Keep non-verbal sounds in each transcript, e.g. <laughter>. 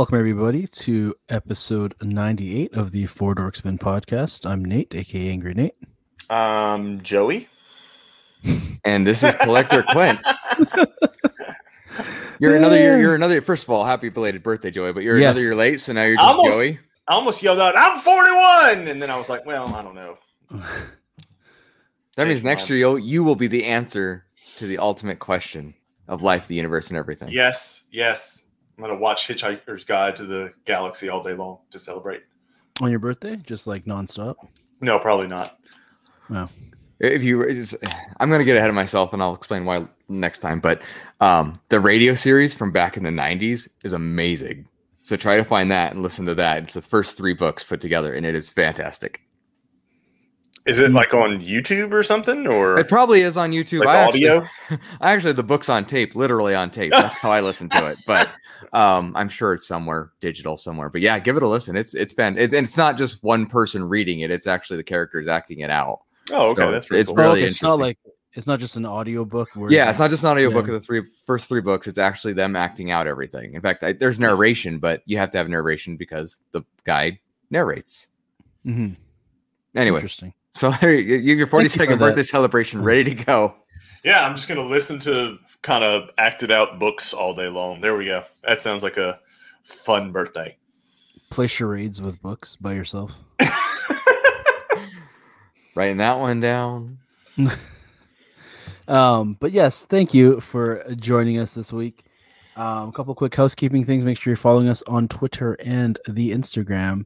Welcome, everybody, to episode 98 of the Four Dorksmen podcast. I'm Nate, aka Angry Nate. Um, Joey. And this is Collector Clint. You're another year. You're another. First of all, happy belated birthday, Joey. But you're Yes. another year late, so now you're just Almost. Joey. I almost yelled out, "I'm 41," and then I was like, "Well, I don't know." <laughs> That means next mine. year you'll, you will be the answer to the ultimate question of life, the universe, and everything. Yes, yes. I'm gonna watch Hitchhiker's Guide to the Galaxy all day long to celebrate. On your birthday, just like nonstop. No, probably not. Wow. If you, I'm gonna get ahead of myself, and I'll explain why next time. But um, the radio series from back in the '90s is amazing. So try to find that and listen to that. It's the first three books put together, and it is fantastic. Is it like on YouTube or something, or It probably is on YouTube. like I actually- audio? <laughs> I actually the books on tape, literally on tape. That's how I listen to it. But <laughs> um, I'm sure it's somewhere digital somewhere. But yeah, give it a listen. It's it's been it's, and it's not just one person reading it. It's actually the characters acting it out. Oh, okay, So that's pretty it's cool. really okay, It's not like it's not just an audio book. Where Yeah, it's not just an audiobook Yeah. of the three first three books. It's actually them acting out everything. In fact, I, there's narration, but you have to have narration because the guy narrates. Mhm. Anyway, Interesting. So <laughs> there you, you your Thank you for 42nd that. birthday celebration ready to go. Yeah, I'm just gonna listen to kind of acted out books all day long. There we go. That sounds like a fun birthday. Play charades with books by yourself. <laughs> Writing that one down. <laughs> Um, but yes, thank you for joining us this week. Um, a couple quick housekeeping things. Make sure you're following us on Twitter and the Instagram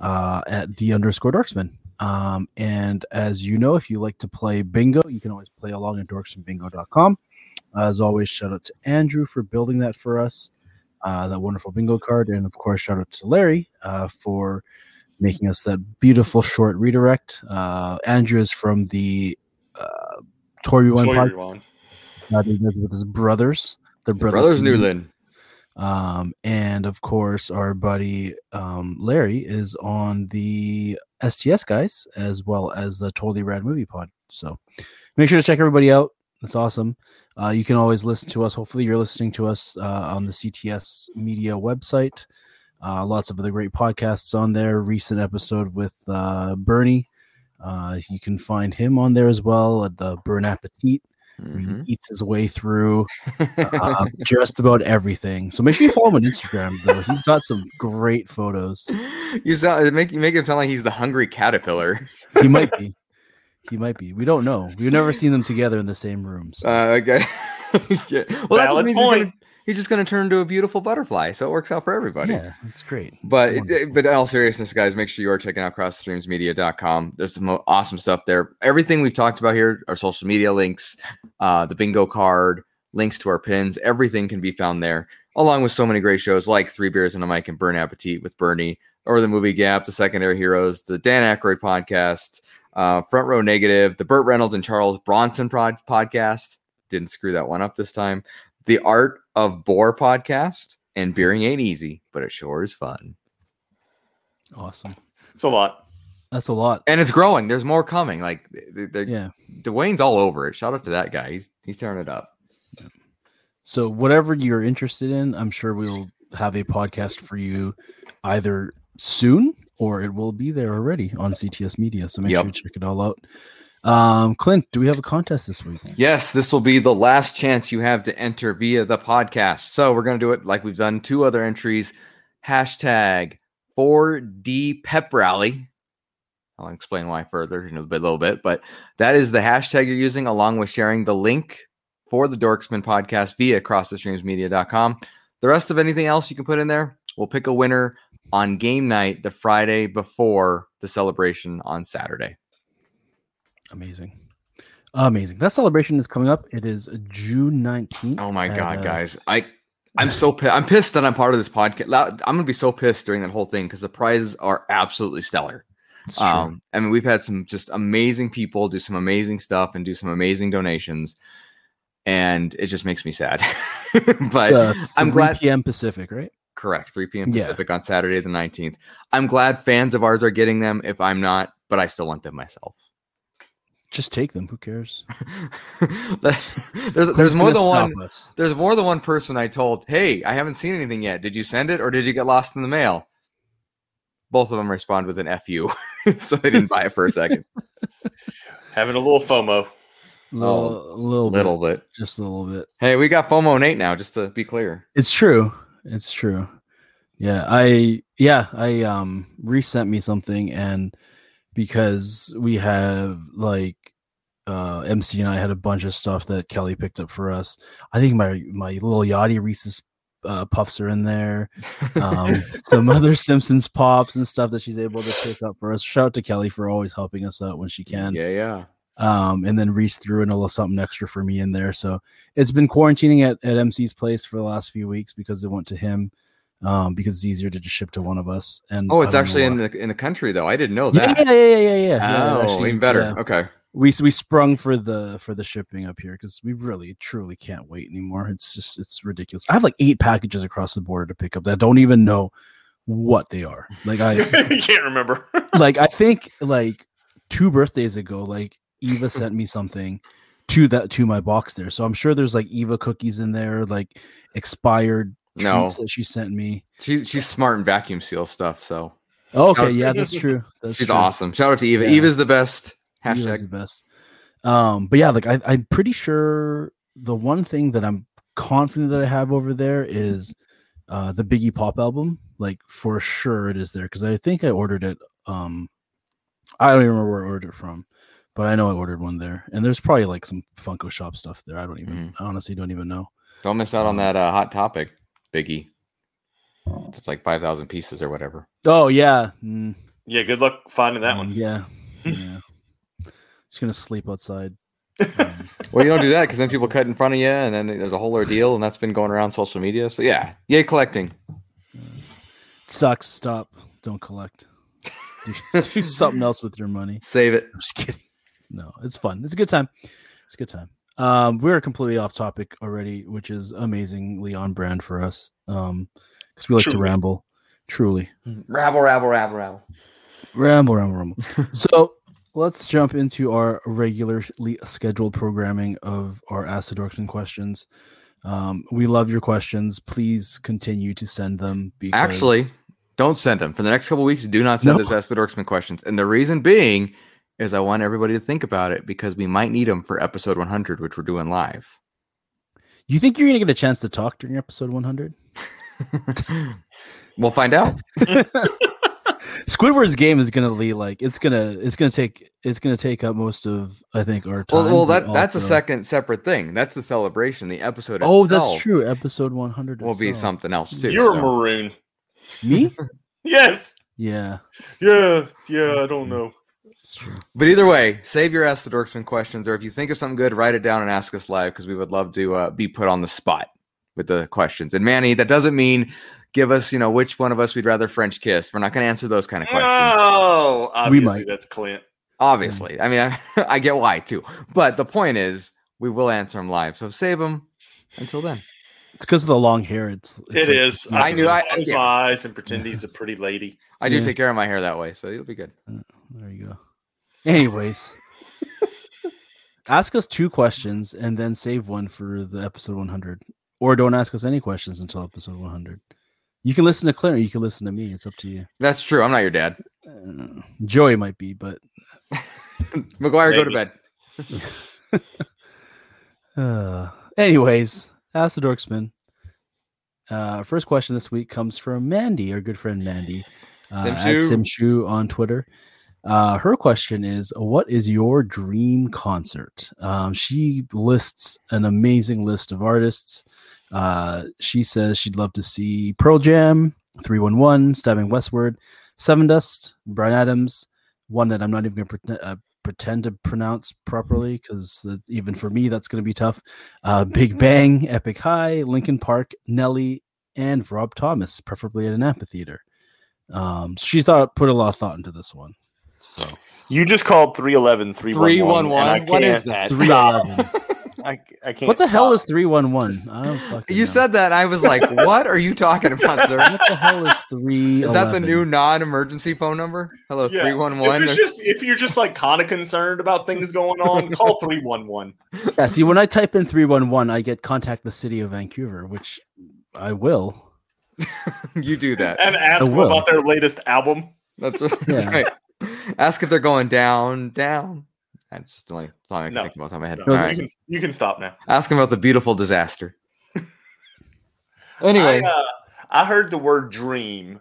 uh, at the underscore dorksman. Um, and as you know, if you like to play bingo, you can always play along at dorksmanbingo.com. As always, shout out to Andrew for building that for us, uh, that wonderful bingo card. And of course, shout out to Larry uh, for making us that beautiful short redirect. Uh, Andrew is from the uh, Toy Rewind Toy podcast Rewind. uh, he with his brothers. The brothers, Brothers Newland. Um, and of course, our buddy um, Larry is on the STS guys as well as the Totally Rad Movie Pod. So make sure to check everybody out. That's awesome. Uh, you can always listen to us. Hopefully, you're listening to us uh, on the CTS Media website. Uh, lots of other great podcasts on there. Recent episode with uh, Bernie. Uh, you can find him on there as well at the Burn Appetit where Mhm. he eats his way through uh, <laughs> just about everything. So make sure you follow him on Instagram, though. He's got some great photos. you sound make you make him sound like he's the hungry caterpillar. He might <laughs> be. He might be. We don't know. We've never seen them together in the same room. So. Uh, okay. <laughs> Yeah. Well, that just Valid means he's point. He's just going to turn into a beautiful butterfly, so it works out for everybody. yeah, it's great. But It's wonderful. but in all seriousness, guys, make sure you are checking out crossstreamsmedia.com. There's some awesome stuff there. Everything we've talked about here, our social media links, uh, the bingo card, links to our pins, everything can be found there, along with so many great shows like Three Beers and a Mic and Burn Appetite with Bernie, or the Movie Gap, the Secondary Heroes, the Dan Aykroyd podcast, uh, Front Row Negative, the Burt Reynolds and Charles Bronson prod- podcast. Didn't screw that one up this time. The Art of Boar podcast, and beering ain't easy, but it sure is fun. awesome. It's a lot. That's a lot. and it's growing. There's more coming. Like th- th- Yeah. Dwayne's all over it. Shout out to that guy. He's he's tearing it up. So whatever you're interested in, I'm sure we'll have a podcast for you either soon or it will be there already on CTS Media. So make Yep. sure you check it all out. Um, Clint, do we have a contest this week? Yes, this will be the last chance you have to enter via the podcast. So we're gonna do it like we've done two other entries. Hashtag 4D Pep Rally. I'll explain why further in a bit, little bit, but that is the hashtag you're using along with sharing the link for the Dorksman podcast via crossthestreamsmedia.com. The rest of anything else you can put in there, we'll pick a winner on game night the Friday before the celebration on Saturday. Amazing. Amazing. That celebration is coming up. It is June 19th. Oh my at, god, uh, guys! I I'm so pi- I'm pissed that I'm part of this podcast. I'm gonna be so pissed during that whole thing because the prizes are absolutely stellar. Um, I mean, we've had some just amazing people do some amazing stuff and do some amazing donations, and it just makes me sad. <laughs> but Uh, I'm 3 glad- PM Pacific, right? correct, 3 p.m. Yeah. Pacific on Saturday the 19th. I'm glad fans of ours are getting them. If I'm not, but I still want them myself. Just take them. Who cares? <laughs> There's there's more than one. us? There's more than one person I told, "Hey, I haven't seen anything yet. Did you send it or did you get lost in the mail?" Both of them respond with an "fu," <laughs> so they didn't buy it for a second. <laughs> Having a little FOMO. Little, a little, Little bit, bit. just a little bit. Hey, we got FOMO Nate now, just to be clear. It's true. It's true. Yeah, I yeah, I um resent me something and because we have like uh MC and I had a bunch of stuff that Kelly picked up for us. I think my my little Yachty Reese's uh, puffs are in there. Um <laughs> some other Simpsons pops and stuff that she's able to pick up for us. Shout out to Kelly for always helping us out when she can Yeah, yeah. um, and then Reese threw in a little something extra for me in there. So it's been quarantining at, at MC's place for the last few weeks because it went to him um, because it's easier to just ship to one of us. And Oh, it's actually in the in the country though. I didn't know why. yeah, that. yeah, yeah, yeah, yeah, yeah. yeah. oh, actually, even better. yeah. Okay. We we sprung for the for the shipping up here because we really truly can't wait anymore. It's just it's ridiculous. I have like eight packages across the border to pick up that I don't even know what they are. Like I <laughs> can't remember. <laughs> like I think like two birthdays ago, like Eva sent me something to that to my box there. So I'm sure there's like Eva cookies in there, like expired No. that she sent me. She, she's smart and vacuum seal stuff, so Oh, okay, yeah, that's true. That's she's true. awesome. Shout out to Eva. Yeah. Eva's the best. Eva's Hashtag. the best. Um, but yeah, like I, I'm pretty sure the one thing that I'm confident that I have over there is uh the Biggie Pop album. Like for sure it is there because I think I ordered it. Um, I don't even remember where I ordered it from, but I know I ordered one there. And there's probably like some Funko Shop stuff there. I don't even, I honestly don't even know. Don't miss out on Um, that uh, hot topic, Biggie. It's like five thousand pieces or whatever. Oh yeah, mm, Yeah, good luck finding that um, one. Yeah, <laughs> yeah. Just gonna sleep outside. Um, <laughs> Well, you don't do that because then people cut in front of you, and then there's a whole ordeal, and that's been going around social media. So yeah, yay collecting. sucks. Stop. Don't collect. Do, <laughs> do something else with your money. Save it. I'm just kidding. No, it's fun. It's a good time. It's a good time. Um, we're completely off topic already, which is amazingly on brand for us. Um, because we like to ramble. Truly, Rabble, rabble, rabble, rabble. ramble, ramble, ramble. <laughs> so let's jump into our regularly scheduled programming of our Ask the Dorksman questions. Um, we love your questions. Please continue to send them. Because Actually, don't send them for the next couple weeks. Do not send No. us Ask the Dorksman questions, and the reason being is I want everybody to think about it because we might need them for episode 100, which we're doing live. you think you're gonna get a chance to talk during episode 100? <laughs> we'll find out. <laughs> Squidward's game is gonna lead like it's gonna it's gonna take it's gonna take up most of I think our time. Well, well but that that's a second separate thing. That's the celebration. The episode. Oh, that's true. Episode 100 Will be something else too. You're so. maroon. Me? <laughs> Yes. Yeah, Yeah. Yeah. I don't mm. know. It's true. But either way, save your Ask the Dorksman questions, or if you think of something good, write it down and ask us live because we would love to uh, be put on the spot with the questions. And Manny, that doesn't mean give us, you know, which one of us we'd rather French kiss. We're not going to answer those kind of questions. Oh, obviously might. that's Clint. Obviously, I mean, I, <laughs> I get why too. But the point is, we will answer them live. So save them until then. It's because of the long hair. It's, it's It like- is. I knew knew. I- Close yeah. my eyes and pretend he's a pretty lady. I do Yeah. take care of my hair that way, so you'll be good. There you go. Anyways, ask us two questions and then save one for the episode 100, or don't ask us any questions until episode 100. You can listen to Claire, you can listen to me. It's up to you. That's true. I'm not your dad. Uh, Joey might be, but <laughs> McGuire, go to bed. <laughs> Uh, anyways, ask the Dorksman. Uh, first question this week comes from Mandy, our good friend Mandy, uh, at Simshu. Simshu on Twitter. Uh, her question is, "What is your dream concert?" Um, she lists an amazing list of artists. Uh, she says she'd love to see Pearl Jam, Three One One, Stabbing Westward, Seven Dust, Bryan Adams, one that I'm not even going to pretend, uh, pretend to pronounce properly because even for me that's going to be tough. Uh, Big Bang, Epic High, Linkin Park, Nelly, and Rob Thomas, preferably at an amphitheater. Um, she thought put a lot of thought into this one. So You just called 311 311. 311. What is that? Stop. 311. I, I can't. What the hell is three one one? Just- I don't fucking. You know. said that. I was like, what are you talking about, <laughs> sir? What the hell is three? Is that the new non-emergency phone number? Hello, Yeah. three one one. If it's just if you're just like kind of concerned about things going on, call three one one. Yeah. See, when I type in three one one, I get contact the city of Vancouver, which I will. <laughs> You do that. and ask them about their latest album. That's, <laughs> what, that's Yeah. right. Ask if they're going down, down. That's just the only song I can No. think of off the top of my head. No, All you can you can stop now. Ask them about the beautiful disaster. <laughs> anyway, I, uh, I heard the word dream,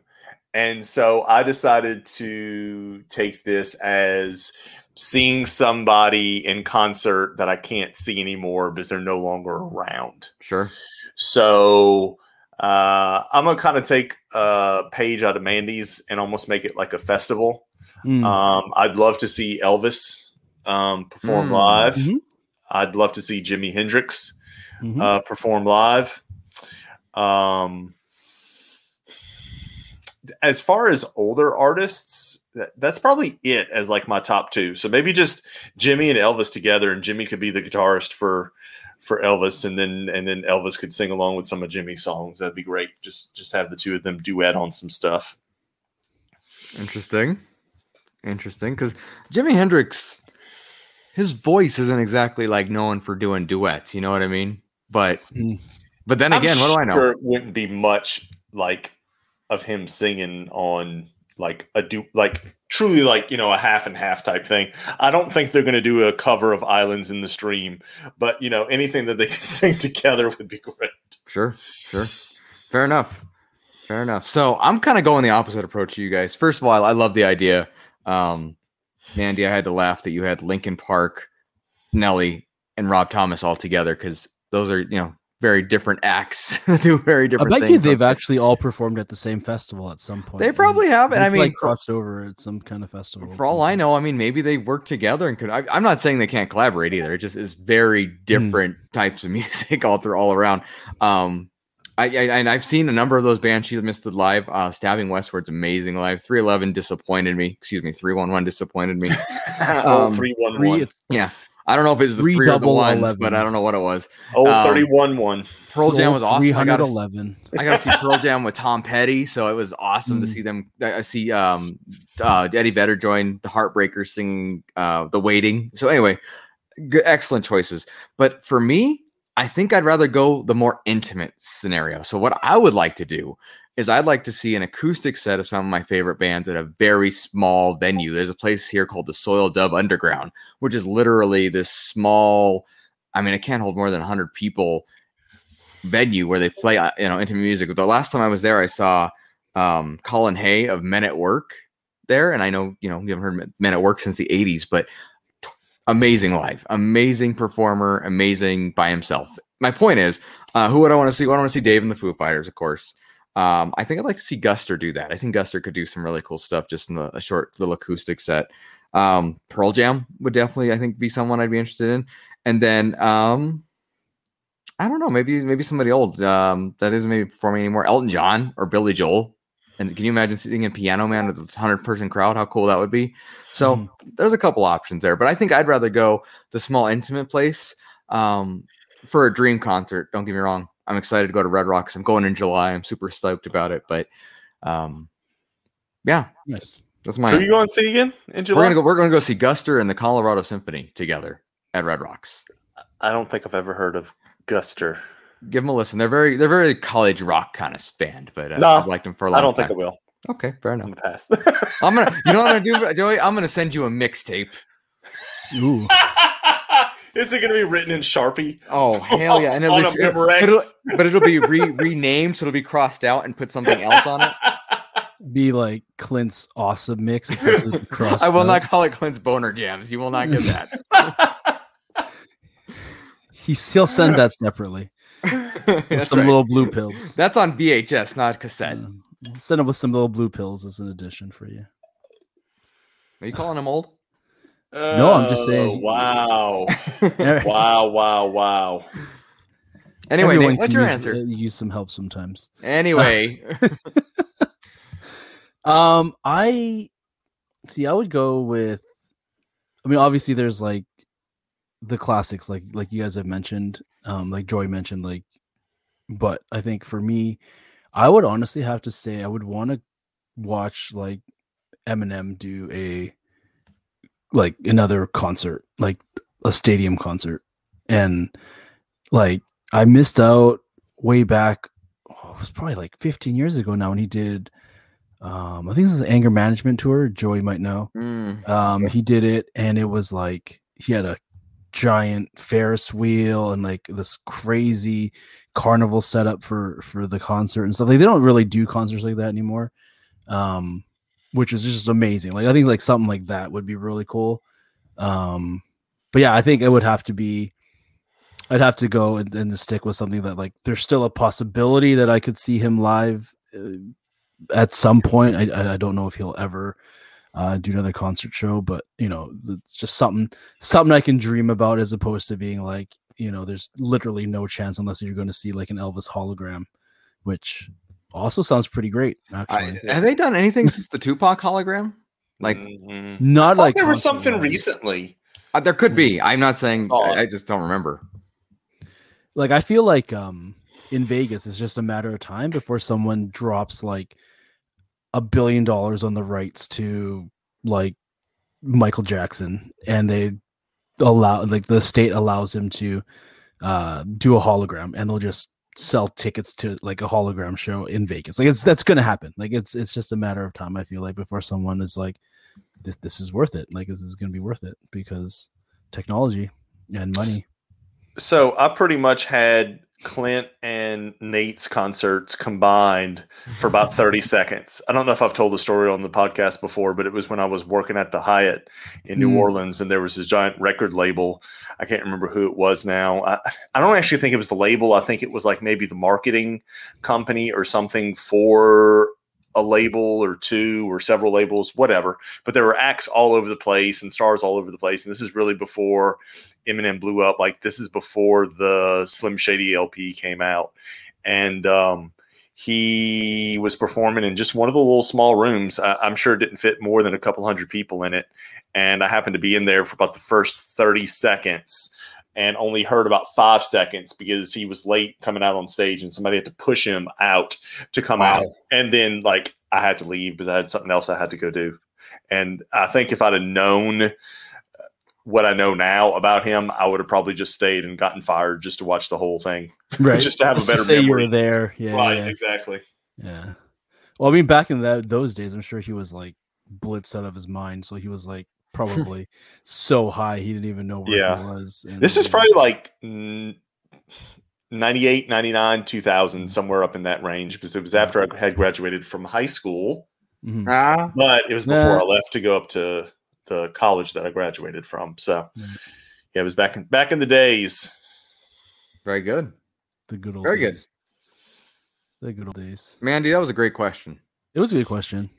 and so I decided to take this as seeing somebody in concert that I can't see anymore because they're no longer around. sure. So uh, I'm gonna kind of take a page out of Mandy's and almost make it like a festival. Mm. Um, I'd love to see Elvis um, perform Mm. live. Mhm. I'd love to see Jimi Hendrix Mhm. uh, perform live. Um, as far as older artists, that, that's probably it as like my top two. So maybe just Jimi and Elvis together, and Jimi could be the guitarist for for Elvis, and then and then Elvis could sing along with some of Jimi's songs. That'd be great. Just just have the two of them duet on some stuff. Interesting. Interesting. Because Jimi Hendrix, his voice isn't exactly like known for doing duets. You know what I mean? But Mm. but then I'm again, what do I know? sure It wouldn't be much like of him singing on like a do like truly like you know a half and half type thing. I don't think they're going to do a cover of Islands in the Stream, but you know anything that they can <laughs> sing together would be great. Sure, sure. Fair enough. Fair enough. So I'm kind of going the opposite approach to you guys. First of all, I love the idea. Um, Mandy, I had to laugh that you had Linkin Park, Nelly, and Rob Thomas all together because those are you know very different acts, <laughs> do very different. I bet you they've actually all performed at the same festival at some point. They probably have, and I mean, like crossed over at some kind of festival. For all I know, I mean, maybe they work together and could. I, I'm not saying they can't collaborate either. It just is very different types of <laughs> music all through all around. Um, I, I and I've seen a number of those bands she missed the live. Uh, Stabbing Westward's amazing live. 311 disappointed me. Excuse me, 311 disappointed me. <laughs> oh, Um, three one Three, one. it's yeah, I don't know if it's the Three three or the ones, 11. but I don't know what it was. Oh, um, 31 one. Pearl Jam was awesome. I got to 311. I got to see Pearl Jam with Tom Petty, so it was awesome to Mm. see them. I see um, uh, Eddie Vedder join the Heartbreakers singing uh, "The Waiting." So anyway, good, excellent choices. But for me, I think I'd rather go the more intimate scenario. So what I would like to do is I'd like to see an acoustic set of some of my favorite bands at a very small venue. There's a place here called the Soiled Dove Underground, which is literally this small. I mean, it can't hold more than 100 people venue where they play uh, you know intimate music. The last time I was there, I saw um, Colin Hay of Men at Work there, and I know you know you haven't heard Men at Work since the '80s, but amazing live, amazing performer, amazing by himself. My point is, uh, who would I want to see? Well, I want to see Dave and the Foo Fighters, of course. Um, I think I'd like to see Guster do that. I think Guster could do some really cool stuff just in the, a short little acoustic set. Um, Pearl Jam would definitely, I think, be someone I'd be interested in. And then um, I don't know, maybe maybe somebody old um, that isn't maybe performing anymore. Elton John or Billy Joel. And can you imagine sitting in Piano Man with a hundred person crowd? How cool that would be. So Mhm. there's a couple options there, but I think I'd rather go the small intimate place um, for a dream concert. Don't get me wrong. I'm excited to go to Red Rocks. I'm going in July. I'm super stoked about it. But um, yeah, Nice. that's my. Who you going to see again in we're July? gonna go. We're gonna go see Guster and the Colorado Symphony together at Red Rocks. I don't think I've ever heard of Guster. Give them a listen. They're very they're very college rock kind of band, but uh, No, I've liked them for a long time. I don't time. think I will Okay, fair in enough. the past. <laughs> I'm gonna. You know what I'm gonna do, Joey? I'm gonna send you a mixtape. Ooh. <laughs> Is it going to be written in Sharpie? Oh hell yeah! And <laughs> it'll On be, a Memorex. but, it'll, but it'll be re, renamed, so it'll be crossed out and put something else on it. Be like Clint's awesome mix. except with the cross I will out. not call it Clint's boner jams. You will not get that. He he'll send that separately. <laughs> With some right. little blue pills. That's on VHS, not cassette. Um, send him with some little blue pills as an addition for you. Are you calling him old? No, I'm just Oh, saying- Wow. <laughs> wow, wow, wow. anyway, Everyone Nate, what's your use, answer? uh, use some help sometimes. Anyway, <laughs> Um, I see. I would go with. I mean, obviously, there's like the classics, like like you guys have mentioned, um, like Joy mentioned, like. But I think for me, I would honestly have to say I would want to watch like Eminem do a like another concert, like a stadium concert, and like I missed out way back. Oh, it was probably like 15 years ago now when he did. Um, I think this is an anger management tour. Joey might know. Mm. Um, he did it, and it was like he had a giant Ferris wheel and like this crazy carnival setup for for the concert and stuff. Like they don't really do concerts like that anymore. Um, which is just amazing. Like I think like something like that would be really cool. Um, but yeah, I think it would have to be. I'd have to go and, and stick with something that like there's still a possibility that I could see him live uh, at some point. I I- I don't know if he'll ever uh, do another concert show, but you know, it's just something something I can dream about as opposed to being like you know, there's literally no chance unless you're going to see like an Elvis hologram, which also sounds pretty great actually. I, have they done anything since the Tupac hologram? Like Mhm. Not I like there was something wise. recently. uh, there could be. I'm not saying. Oh. I, I just don't remember. like I feel like um in Vegas it's just a matter of time before someone drops like a billion dollars on the rights to like Michael Jackson and they allow like the state allows him to uh do a hologram and they'll just sell tickets to like a hologram show in Vegas. Like it's that's gonna happen. Like it's it's just a matter of time, I feel like, before someone is like this this is worth it. Like this is gonna be worth it because technology and money. So I pretty much had Clint and Nate's concerts combined for about 30 <laughs> seconds. I don't know if I've told the story on the podcast before, but it was when I was working at the Hyatt in New Mm. Orleans and there was this giant record label. I can't remember who it was now. I, I don't actually think it was the label. I think it was like maybe the marketing company or something for a label or two or several labels, whatever. But there were acts all over the place and stars all over the place. And this is really before Eminem blew up. Like this is before the Slim Shady LP came out, and um, he was performing in just one of the little small rooms. I, I'm sure it didn't fit more than a couple hundred people in it, and I happened to be in there for about the first thirty seconds. And only heard about five seconds because he was late coming out on stage, and somebody had to push him out to come Wow. out. And then, like, I had to leave because I had something else I had to go do. And I think if I'd have known uh, what I know now about him, I would have probably just stayed and gotten fired just to watch the whole thing. <laughs> Right. Just to have a Just better say you were there. Yeah. right, yeah. exactly. Yeah. Well, I mean, back in that those days, I'm sure he was like blitzed out of his mind. So he was like <laughs> probably so high he didn't even know where Yeah. he was. And, This is probably like mm, 98, 99, 2000, somewhere up in that range because it was after I had graduated from high school, Mhm. Ah, but it was before Yeah. I left to go up to the college that I graduated from. So, Right. yeah, it was back in back in the days. very good. the good old Very good. days. The good old days. Mandy, that was a great question. It was a good question.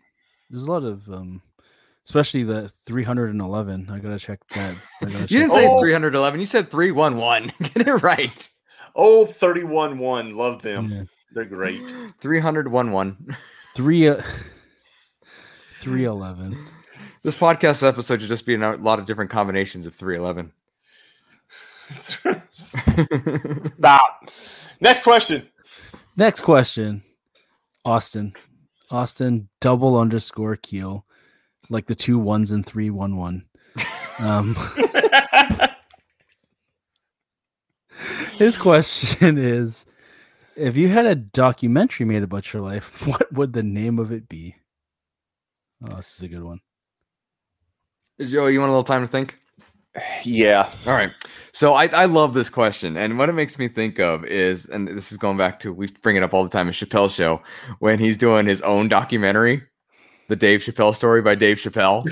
There's a lot of um especially the 311. I gotta check that. Gotta You check didn't that. say Oh. 311. You said 311. <laughs> Get it right. Oh, 31 1. Love them. Yeah. They're great. <gasps> 311. Three uh, <laughs> 311. This podcast episode should just be a lot of different combinations of 311. <laughs> Stop. Next question. Next question. Austin. Austin double underscore keel. Like the two ones and three one one. Um <laughs> his question is if you had a documentary made about your life, <laughs> what would the name of it be? Oh, this is a good one. Joe, you want a little time to think? yeah. All right. So I, I love this question. And what it makes me think of is, and this is going back to, we bring it up all the time, in Chappelle's show when he's doing his own documentary, The Dave Chappelle Story by Dave Chappelle.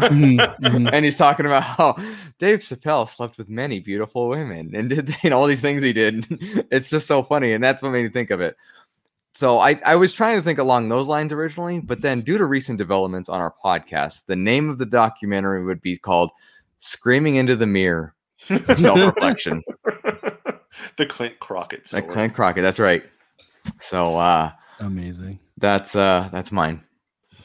Mhm, mhm. <laughs> and he's talking about how Dave Chappelle slept with many beautiful women and did <laughs> you know, all these things he did. <laughs> it's just so funny. And that's what made me think of it. So I, I was trying to think along those lines originally, but then due to recent developments on our podcast, the name of the documentary would be called Screaming into the Mirror Self Reflection. the Clint Crockett story. like Clint Crockett, that's right. So uh Amazing. that's uh that's mine.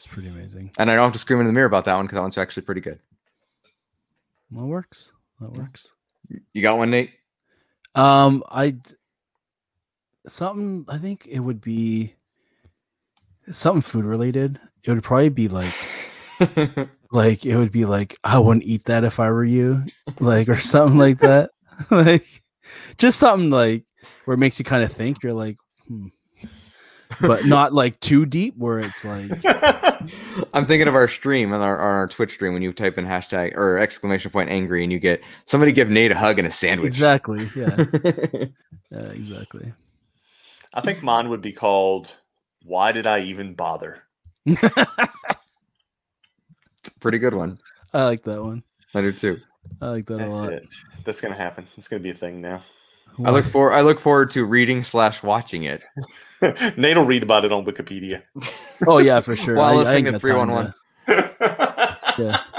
That's pretty amazing. And I don't have to scream in the mirror about that one because that one's actually pretty good. That works. That works. You got one, Nate? Um, I something. I think it would be something food related. It would probably be like <laughs> like it would be like I wouldn't eat that if I were you, like or something like that. <laughs> like just something like where it makes you kind of think. You're like, hmm. But <laughs> not like too deep where it's like <laughs> I'm thinking of our stream on our, on our Twitch stream when you type in hashtag or exclamation point angry and you get somebody give Nate a hug and a sandwich. exactly, yeah, <laughs> yeah, exactly. I think mine would be called "Why Did I Even Bother?" Pretty good one. I like that one. I do too. I like that a lot. it. That's gonna happen. It's gonna be a thing now. I look for I look forward to reading slash watching it. <laughs> Nate will read about it on Wikipedia. <laughs> Oh yeah, for sure. While I- I listening ain't to 311. Yeah. <laughs>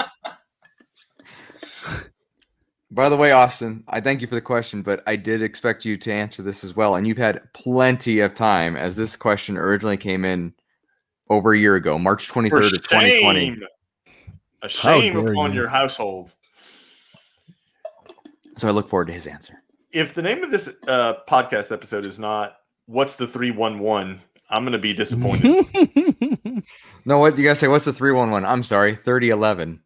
By the way, Austin, I thank you for the question, but I did expect you to answer this as well. And you've had plenty of time as this question originally came in over a year ago, March 23rd of 2020. A shame upon you. your household. So I look forward to his answer. If the name of this uh, podcast episode is not "What's the three one one," I'm gonna be <laughs> disappointed. <laughs> No, what you guys say? What's the 311? I'm sorry, 3011.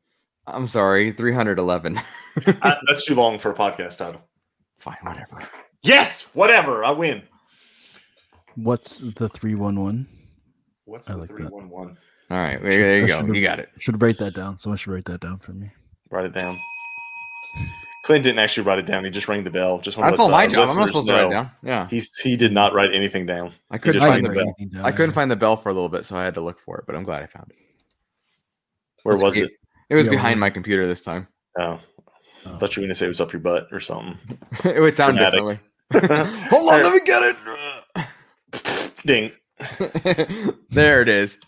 I'm sorry, 311. I, <laughs> uh, that's too long for a podcast title. Fine, whatever. Yes, whatever. I win. What's the three one one? What's I the like that. three one one? All right, there, there you I go. You got it. Should write that down. Someone should write that down for me. Write it down. Clint didn't actually write it down. He just rang the bell. Just That's all my job. I'm not listeners supposed to write know. it down. Yeah. He's he did not write anything down. I couldn't just I rang find the didn't the write bell. down. I couldn't find the bell for a little bit, so I had to look for it, but I'm glad I found it. Where That's was great. it? It was Yeah, where behind was my computer this time. Oh, Oh. I thought you were gonna say it was up your butt or something. <laughs> it would sound Dramatic. differently. <laughs> Hold on, let me get it. Ding. <laughs> there it is.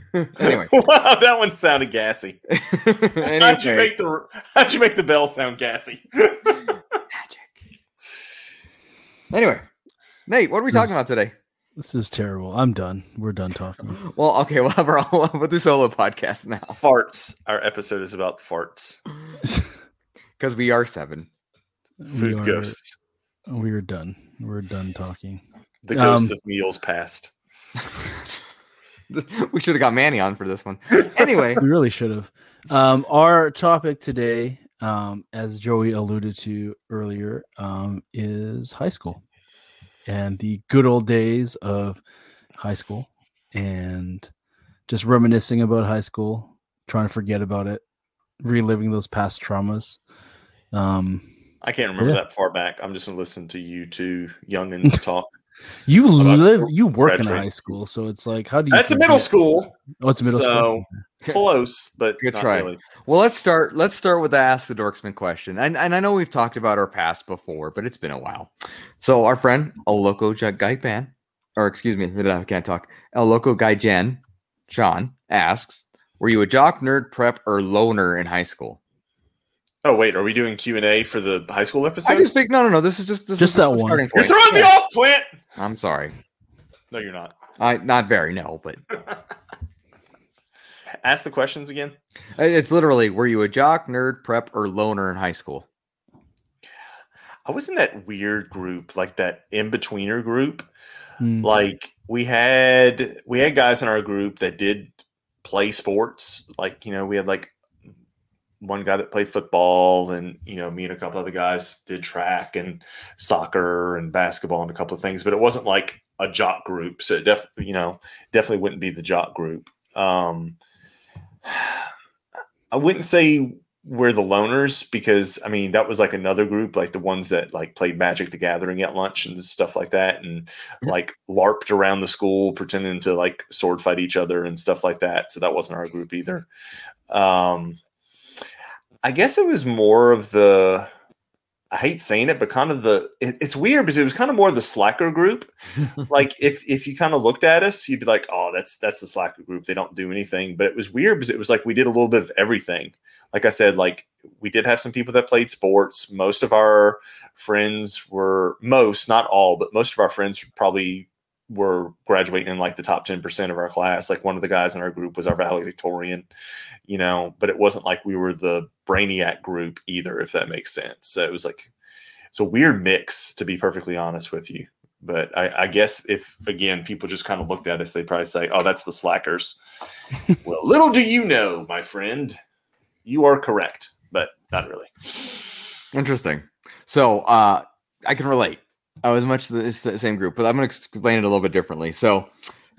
<laughs> anyway, wow, that one sounded gassy. <laughs> How'd you make the How'd you make the bell sound gassy? Magic. Anyway, Nate, what are we talking about today? This is terrible. I'm done. We're done talking. <laughs> Well, okay, we'll have our own, we'll do solo podcast now farts. Our episode is about farts. because we are seven. we Food are, ghosts. we are done. We're done talking. The ghosts Um, of meals past. <laughs> we should have got Manny on for this one. Anyway, <laughs> We really should have. Um, our topic today, um, as Joey alluded to earlier, um, is high school and the good old days of high school and just reminiscing about high school, trying to forget about it, reliving those past traumas. Um, I can't remember yeah. that far back. I'm just gonna listen to you two youngins talk. You live, you work in a high school, so it's like, how do you? That's a middle forget- school, Oh, it's a middle school. close, but Good not try. really. well, let's start. Let's start with the Ask the Dorksman question. And, and I know we've talked about our past before, but it's been a while. So our friend El Loco J- Guy Ban, or excuse me, <laughs> I can't talk. El Loco Guy Jen, Sean asks, "Were you a jock, nerd, prep, or loner in high school?" Oh wait, are we doing Q and A for the high school episode? I just think no, no, no. This is just this Just is that our one. starting You're throwing me Yeah. off, Clint. I'm sorry. No, you're not. I not very no, but <laughs> Ask the questions again. it's literally were you a jock, nerd, prep, or loner in high school? I was in that weird group, like that in betweener group. Hmm. Like we had we had guys in our group that did play sports. Like you know, we had like one guy that played football, and you know, me and a couple other guys did track and soccer and basketball and a couple of things. But it wasn't like a jock group, so it def you know definitely wouldn't be the jock group. Um, I wouldn't say we're the loners because I mean that was like another group, like the ones that like played Magic the Gathering at lunch and stuff like that, and like larped around the school pretending to like sword fight each other and stuff like that. So that wasn't our group either. Um, I guess it was more of the. I hate saying it, but kind of the. It, it's weird because it was kind of more of the slacker group <laughs> like if if you kind of looked at us, you'd be like, "Oh, that's that's the slacker group. They don't do anything." But it was weird because it was like we did a little bit of everything. Like I said, like we did have some people that played sports. Most of our friends were most, not all, but most of our friends probably were graduating in like the top 10% of our class. Like one of the guys in our group was our valedictorian, you know, but it wasn't like we were the brainiac group either, if that makes sense. So it was like, it's a weird mix, to be perfectly honest with you. But I, I guess if, again, people just kind of looked at us, they'd probably say, oh, that's the slackers. <laughs> well, little do you know, my friend, you are correct, but not really. Interesting. So uh, I can relate. I was much the same group, but I'm going to explain it a little bit differently. So,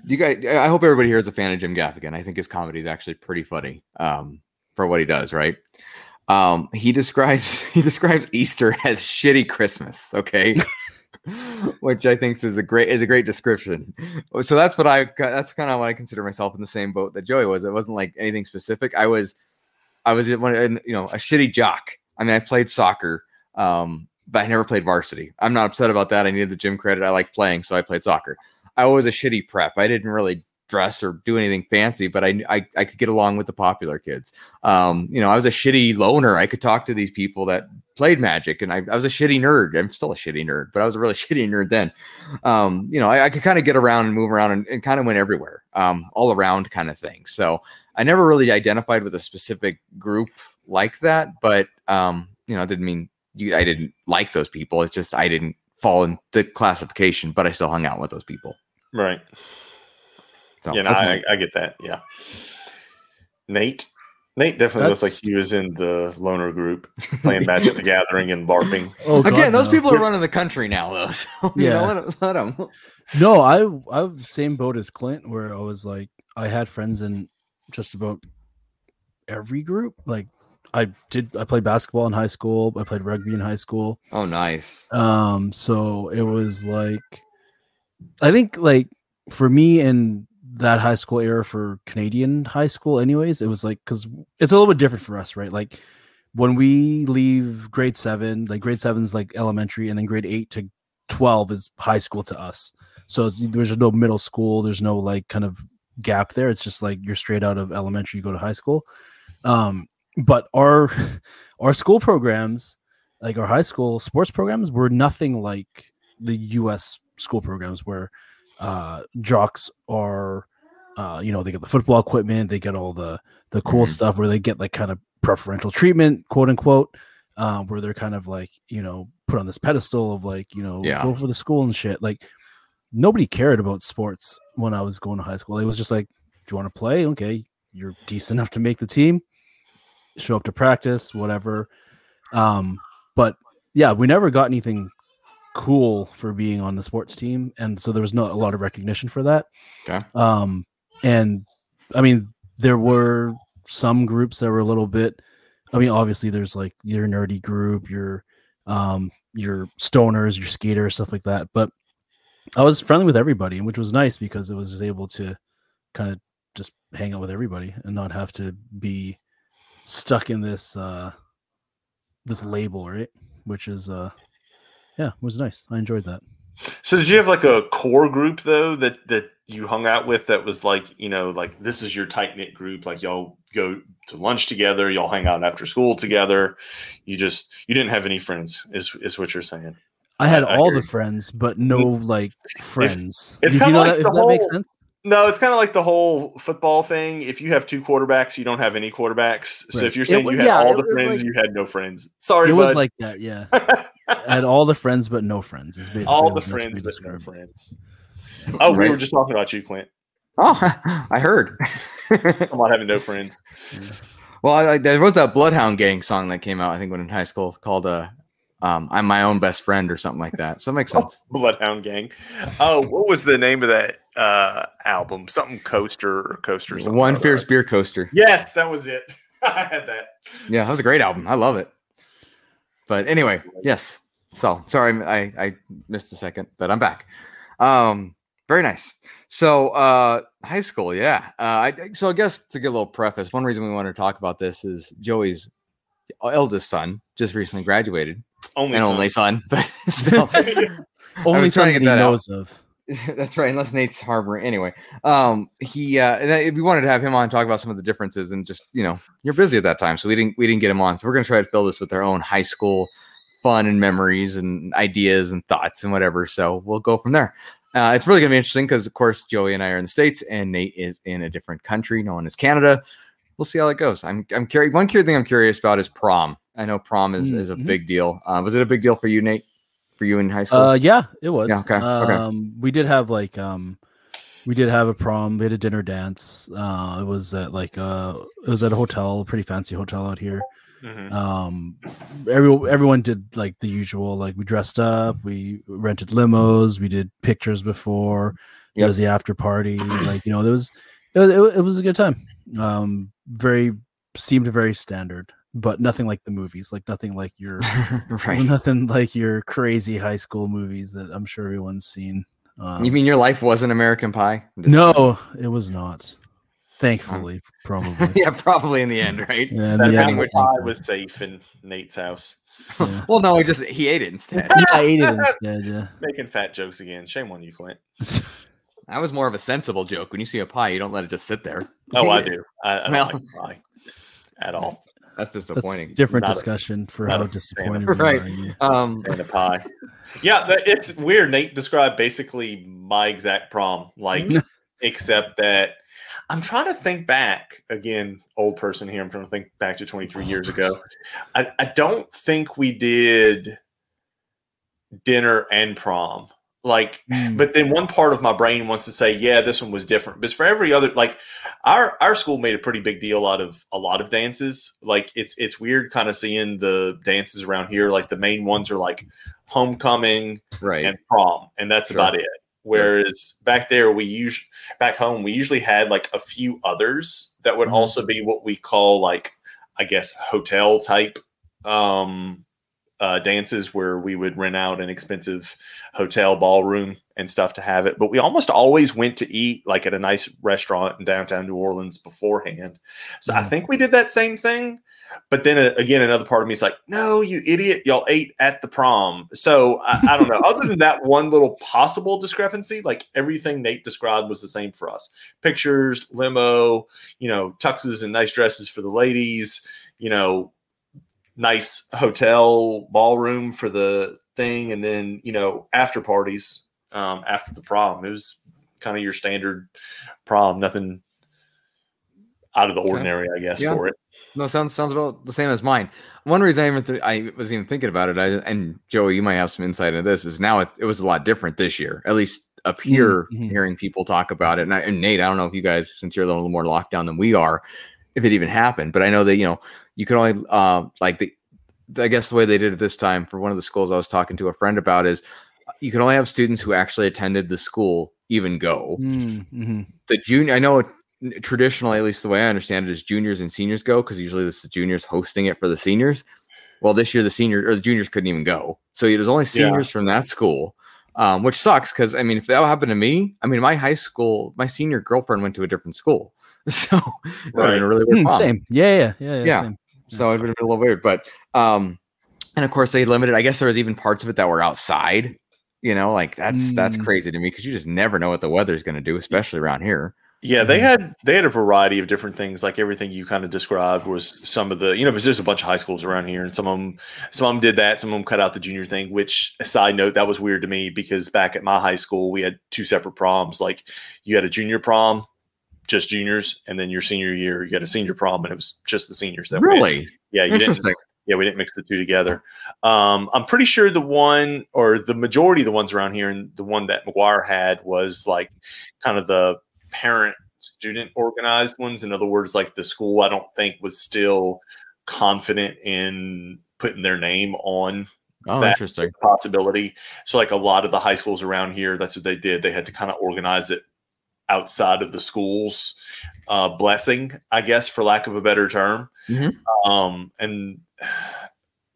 you guys, I hope everybody here is a fan of Jim Gaffigan. I think his comedy is actually pretty funny um, for what he does. Right? Um, he describes <laughs> he describes Easter as shitty Christmas. Okay. <laughs> Which I think is a great is a great description. So that's what I that's kind of what I consider myself in the same boat that Joey was. It wasn't like anything specific. I was I was you know a shitty jock. I mean, I played soccer. Um, but I never played varsity. I'm not upset about that. I needed the gym credit. I like playing, so I played soccer. I was a shitty prep. I didn't really dress or do anything fancy, but I, I, I could get along with the popular kids. Um, you know, I was a shitty loner. I could talk to these people that played magic, and I, I was a shitty nerd. I'm still a shitty nerd, but I was a really <laughs> shitty nerd then. Um, you know, I, I could kind of get around and move around and, and kind of went everywhere, um, all around kind of thing. So I never really identified with a specific group like that, but um, you know, didn't mean you, I didn't like those people. It's just I didn't fall in the classification, but I still hung out with those people. Right. So, yeah, no, I, I, get that. Yeah. Nate. Nate definitely that's... looks like he was in the loner group playing Magic the <laughs> Gathering and LARPing. Oh, God, Again, those no. people are running the country now, though. <laughs> So, yeah. Know, let, let them. No, I I same boat as Clint, where I was like, I had friends in just about every group. Like I did. I played basketball in high school. I played rugby in high school. Oh, nice. Um, so it was like, I think like for me in that high school era for Canadian high school, anyways, it was like because it's a little bit different for us, right? Like when we leave grade seven, like grade seven is like elementary, and then grade eight to twelve is high school to us. So there's no middle school. There's no like kind of gap there. It's just like you're straight out of elementary, you go to high school. Um, but our <laughs> our school programs like our high school sports programs were nothing like the US school programs where uh jocks are uh you know they get the football equipment they get all the the cool mm-hmm. stuff where they get like kind of preferential treatment quote unquote um where they're kind of like you know put on this pedestal of like you know yeah. go for the school and shit like nobody cared about sports when i was going to high school it was just like do you want to play okay you're decent enough to make the team show up to practice, whatever. Um, but yeah, we never got anything cool for being on the sports team, and so there was not a lot of recognition for that. Okay. Um, and I mean, there were some groups that were a little bit. I mean, obviously, there's like your nerdy group, your um, your stoners, your skaters, stuff like that. But I was friendly with everybody, which was nice because it was able to kind of just hang out with everybody and not have to be stuck in this uh this label, right? Which is uh yeah, was nice. I enjoyed that. So did you have like a core group though that that you hung out with that was like, you know, like this is your tight knit group, like y'all go to lunch together, y'all hang out after school together. You just you didn't have any friends, is is what you're saying. I had I, all I the friends, but no like friends. If, it's kind of like that, if whole, that makes sense. No, it's kind of like the whole football thing. If you have two quarterbacks, you don't have any quarterbacks. Right. So if you're saying it, you had yeah, all the friends, like, you had no friends. Sorry, it bud. was like that. Yeah, I <laughs> had all the friends but no friends. Is basically all the friends but no friends. Oh, right. we were just talking about you, Clint. Oh, <laughs> I heard. about having no friends. Well, I, there was that Bloodhound Gang song that came out. I think when in high school called uh, um, I'm my own best friend or something like that. So it makes <laughs> sense. Oh, Bloodhound Gang. Oh, what was the name of that uh, album? Something coaster or coaster. Something One fierce beer coaster. Yes, that was it. <laughs> I had that. Yeah, that was a great album. I love it. But anyway, yes. So sorry, I I missed a second, but I'm back. Um, very nice. So uh, high school, yeah. Uh, I, so I guess to get a little preface, one reason we want to talk about this is Joey's eldest son just recently graduated only an son. only son, <laughs> but <laughs> still, only son that he knows out. of. <laughs> That's right, unless Nate's harboring. Anyway, um, he uh, we wanted to have him on talk about some of the differences, and just you know, you're busy at that time, so we didn't we didn't get him on. So we're gonna try to fill this with our own high school fun and memories and ideas and thoughts and whatever. So we'll go from there. Uh, it's really going to be interesting because, of course, Joey and I are in the states, and Nate is in a different country, known as Canada. We'll see how that goes. I'm I'm curious. One curious thing I'm curious about is prom. I know prom is, is a Mhm. big deal. Uh, was it a big deal for you, Nate? For you in high school? Uh, yeah, it was. Yeah, okay, okay. Um, we did have like um, we did have a prom. We had a dinner dance. Uh, it was at like uh, it was at a hotel, a pretty fancy hotel out here. Mhm. Um, every everyone did like the usual. Like we dressed up, we rented limos, we did pictures before. It Yep. was the after party. Like you know, there was it, was- it, was- it was a good time. Um, very seemed very standard, but nothing like the movies. Like nothing like your <laughs> right. nothing like your crazy high school movies that I'm sure everyone's seen. Um, You mean your life wasn't American Pie? Just- no, it was not. Thankfully, probably. <laughs> yeah, probably in the end, right? Yeah, That the Yeah, end, which- pie was safe in Nate's house. yeah. <laughs> Well, no, he just he ate it instead. Yeah, I ate it instead. Yeah. Making fat jokes again. Shame on you, Clint. That was more of a sensible joke. When you see a pie, you don't let it just sit there. Oh, I do. I, I don't Well- like pie at all. That's That's disappointing. different Not a- discussion for how disappointed we Right. are in you. Um, And a pie. <laughs> Yeah, it's weird. Nate described basically my exact prom, like, except that I'm trying to think back again, old person here. I'm trying to think back to 23 years ago. I, I don't think we did dinner and prom. Like, Mm. but then one part of my brain wants to say, yeah, this one was different. Because for every other, like, our our school made a pretty big deal out of a lot of dances. Like, it's it's weird kind of seeing the dances around here. Like, the main ones are like homecoming right. and prom, and that's Sure. about it. Whereas back there, we usually back home we usually had like a few others that would Mhm. also be what we call like I guess hotel type um, uh, dances where we would rent out an expensive hotel ballroom and stuff to have it. But we almost always went to eat like at a nice restaurant in downtown New Orleans beforehand. So I Mhm. think we did that same thing. But then uh, again, another part of me is like, no, you idiot, y'all ate at the prom. So I, I don't know. Other than that one little possible discrepancy, like everything Nate described was the same for us. Pictures, limo, you know, tuxes and nice dresses for the ladies, you know, nice hotel ballroom for the thing, and then you know, after parties um, after the prom. It was kind of your standard prom, nothing out of the Okay. ordinary, I guess, Yeah. for it. No, sounds sounds about the same as mine. One reason I even th- I was even thinking about it, I, and Joey, you might have some insight into this. Is now it, it was a lot different this year, at least up here, Mhm. hearing people talk about it. And, I, and Nate, I don't know if you guys, since you're a little more locked down than we are, if it even happened. But I know that you know you can only uh, like the. I guess the way they did it this time for one of the schools I was talking to a friend about is uh, you can only have students who actually attended the school even go Mm, mhm. the junior i know it, traditionally at least the way i understand it is juniors and seniors go because usually this is juniors hosting it for the seniors well this year the senior or the juniors couldn't even go so it was only Yeah. seniors from that school um, which sucks because i mean if that happened to me i mean my high school my senior girlfriend went to a different school <laughs> so it would have been a really Mm, same. Yeah, yeah, yeah, yeah. Yeah. So it would have been a little weird, but um, and of course they limited. I guess there was even parts of it that were outside. You know, like that's that's Mm. crazy to me because you just never know what the weather's going to do, especially around here. Yeah, they Mhm. had they had a variety of different things. Like everything you kind of described was some of the you know because there's a bunch of high schools around here, and some of them some of them did that. Some of them cut out the junior thing. Which side note that was weird to me because back at my high school we had two separate proms. Like you had a junior prom, just juniors, and then your senior year you had a senior prom, and it was just the seniors that. Really Yeah, you didn't interesting. yeah, we didn't mix the two together. Um, I'm pretty sure the one or the majority of the ones around here, and the one that McGuire had was like kind of the parent student organized ones. In other words, like the school, I don't think was still confident in putting their name on Oh, interesting. possibility. So, like a lot of the high schools around here, that's what they did. They had to kind of organize it outside of the school's uh, blessing, I guess, for lack of a better term. Mhm. Um, and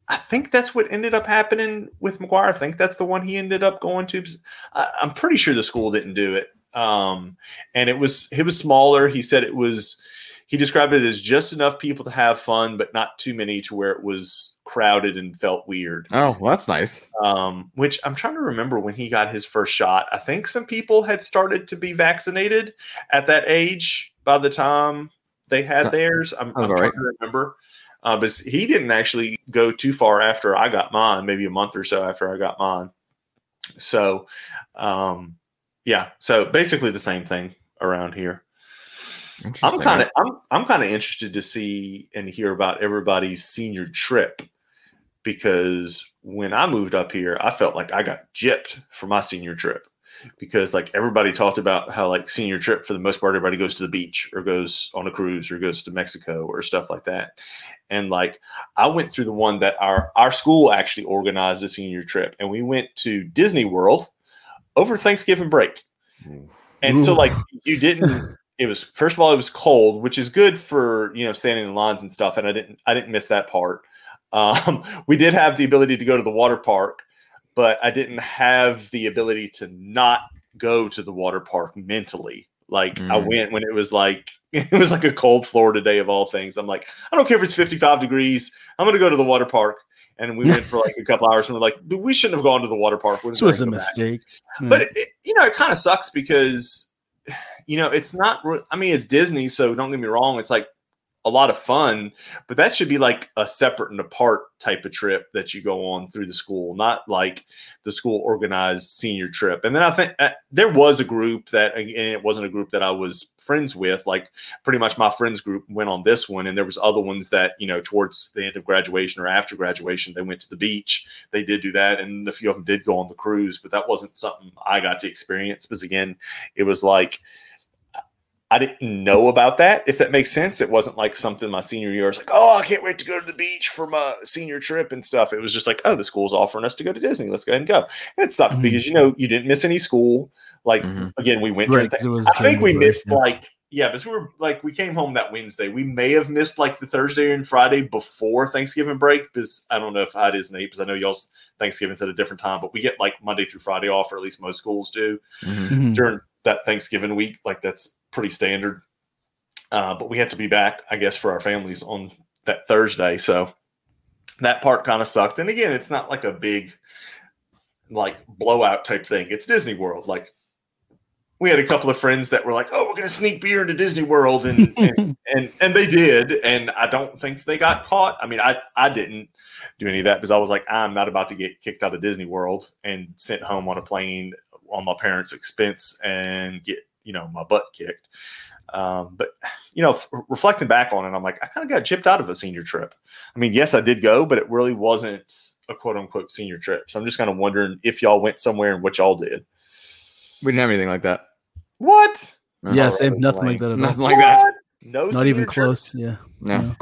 I think that's what ended up happening with McGuire. I think that's the one he ended up going to. I, I'm pretty sure the school didn't do it. Um, and it was it was smaller. He said it was. He described it as just enough people to have fun, but not too many to where it was crowded and felt weird Oh, well, that's nice. um, which I'm trying to remember when he got his first shot. I think some people had started to be vaccinated at that age by the time they had theirs. I'm, I'm trying right. to remember. Uh, but he didn't actually go too far after I got mine, maybe a month or so after I got mine. So, um, yeah, so basically the same thing around here. I'm kind of I'm I'm kind of interested to see and hear about everybody's senior trip because when I moved up here, I felt like I got gypped for my senior trip because like everybody talked about how like senior trip for the most part everybody goes to the beach or goes on a cruise or goes to Mexico or stuff like that. And like I went through the one that our our school actually organized a senior trip and we went to Disney World over Thanksgiving break. And so like you didn't <laughs> it was first of all it was cold, which is good for you know standing in lines and stuff. And I didn't I didn't miss that part. <laughs> Um, we did have the ability to go to the water park, but I didn't have the ability to not go to the water park mentally. Like I Mm. went when it was like <laughs> it was like a cold Florida day of all things. I'm like, I don't care if it's 55 degrees. I'm gonna go to the water park. And we went for like a couple hours and we're like, we shouldn't have gone to the water park. We're This was a go back." mistake. but it, it- you know it kind of sucks because you know it's not i mean it's disney so don't get me wrong it's like a lot of fun but that should be like a separate and apart type of trip that you go on through the school not like the school organized senior trip. And then i think uh, there was a group that and it wasn't a group that i was friends with like pretty much my friends group went on this one and there was other ones that you know towards the end of graduation or after graduation they went to the beach they did do that and a few of them did go on the cruise but that wasn't something i got to experience because again it was like i didn't know about that if that makes sense it wasn't like something my senior year I was like oh i can't wait to go to the beach for my senior trip and stuff it was just like oh the school's offering us to go to disney let's go ahead and go and it sucked Mhm. because you know you didn't miss any school like Mhm. again we went Right, it was I think we missed yeah. like yeah, because we were like we came home that Wednesday. We may have missed like the Thursday and Friday before Thanksgiving break because I don't know if how it is Nate because I know y'all's Thanksgiving's at a different time, but we get like Monday through Friday off, or at least most schools do Mhm. Mhm. during that Thanksgiving week. Like that's pretty standard. Uh, but we had to be back, I guess, for our families on that Thursday. So that part kind of sucked. And again, it's not like a big like blowout type thing. It's Disney World. Like we had a couple of friends that were like, "Oh, we're gonna sneak beer into Disney World," and <laughs> and, and and they did. And I don't think they got caught. I mean, I I didn't do any of that because I was like, I'm not about to get kicked out of Disney World and sent home on a plane on my parents' expense and get you know my butt kicked. Um, but you know, f- reflecting back on it, I'm like, I kind of got chipped out of a senior trip. I mean, yes, I did go, but it really wasn't a quote unquote senior trip. So I'm just kind of wondering if y'all went somewhere and what y'all did. We didn't have anything like that. What? yeah, same. really Nothing like that. Nothing like that. No, Not even close. Yeah. No.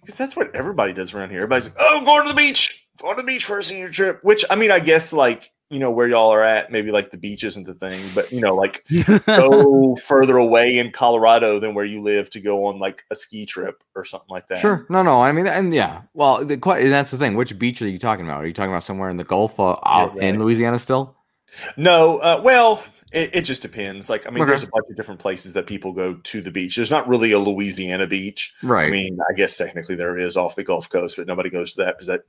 Because that's what everybody does around here. Everybody's like, "Oh, I'm going to the beach. Going to the beach for a senior trip." Which I mean, I guess like you know where y'all are at, maybe like the beach isn't the thing, but you know, like <laughs> go further away in Colorado than where you live to go on like a ski trip or something like that. Sure. No, no. I mean, and yeah. Well, the that's the thing. Which beach are you talking about? Are you talking about somewhere in the Gulf, uh, out right. in Louisiana still? No, uh, well, it, it just depends. Like, I mean, Okay. there's a bunch of different places that people go to the beach. There's not really a Louisiana beach. Right. I mean, I guess technically there is off the Gulf Coast, but nobody goes to that because that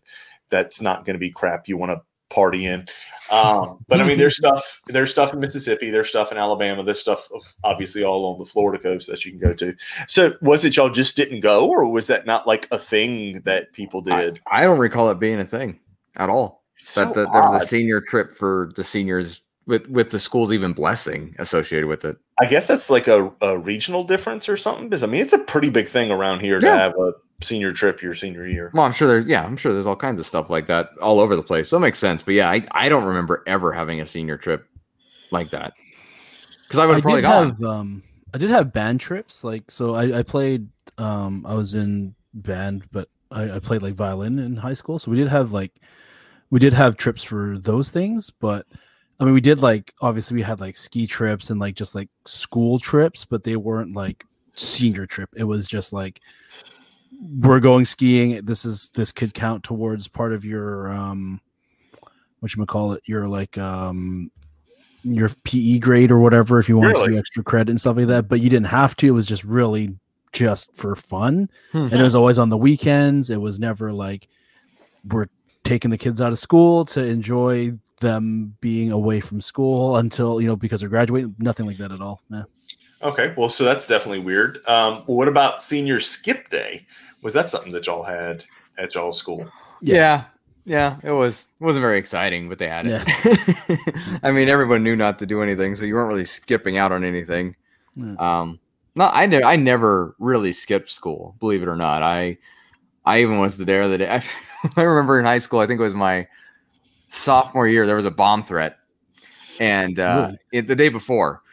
that's not going to be crap you want to party in. Um, but I mean, there's <laughs> stuff there's stuff in Mississippi, there's stuff in Alabama, there's stuff obviously all on the Florida coast that you can go to. So was it y'all just didn't go, or was that not like a thing that people did? I don't recall it being a thing at all. So that, that there was a senior trip for the seniors with with the schools even blessing associated with it. I guess that's like a, a regional difference or something. Because I mean, it's a pretty big thing around here to have a senior trip your senior year. Well, I'm sure there's yeah, I'm sure there's all kinds of stuff like that all over the place. So it makes sense. But yeah, I, I don't remember ever having a senior trip like that. Because I would have probably did gone. have um I did have band trips like so I, I played um I was in band but I, I played like violin in high school so we did have like we did have trips for those things but I mean we did like obviously we had like ski trips and like just like school trips but they weren't like senior trip it was just like we're going skiing this is this could count towards part of your um what you call it your like um your PE grade or whatever if you wanted to do extra credit and stuff like that. But you didn't have to. It was just really just for fun. Hmm. And it was always on the weekends. It was never like we're taking the kids out of school to enjoy them being away from school until, you know, because they're graduating. Nothing like that at all. Yeah. Okay, well, so that's definitely weird. Um, what about senior skip day? Was that something that y'all had at y'all school? yeah. Yeah, it was it wasn't very exciting, but they had it. <laughs> I mean, everyone knew not to do anything, so you weren't really skipping out on anything. Yeah. Um, no, I never, I never really skipped school, believe it or not. I, I even was there the day. I, <laughs> I remember in high school, I think it was my sophomore year, there was a bomb threat, and uh, Really? it, the day before.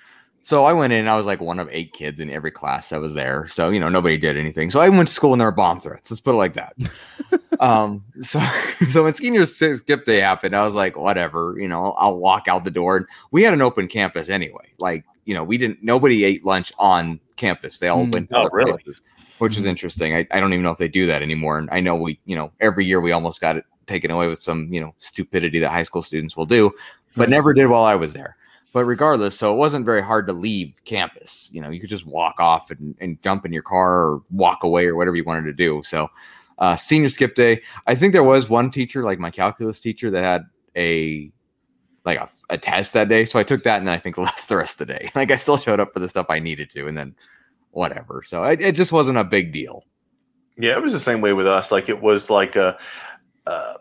So I went in. I was like one of eight kids in every class that was there. So you know nobody did anything. So I went to school and there were bomb threats. Let's put it like that. <laughs> um. So <laughs> so when senior si- skip day happened, I was like, whatever. You know, I'll walk out the door. And we had an open campus anyway. Like you know, we didn't. Nobody ate lunch on campus. They all Mm. went to Oh, other really? places, which is Mhm. interesting. I, I don't even know if they do that anymore. And I know we, you know, every year we almost got it taken away with some, you know, stupidity that high school students will do, but Right. never did while I was there. But regardless, so it wasn't very hard to leave campus. You know, you could just walk off and, and jump in your car or walk away or whatever you wanted to do. So, uh, senior skip day, I think there was one teacher, like my calculus teacher, that had a like a, a test that day. So I took that and then I think <laughs> left the rest of the day. Like I still showed up for the stuff I needed to, and then whatever. So it, it just wasn't a big deal. Yeah, it was the same way with us. Like it was like a. Uh,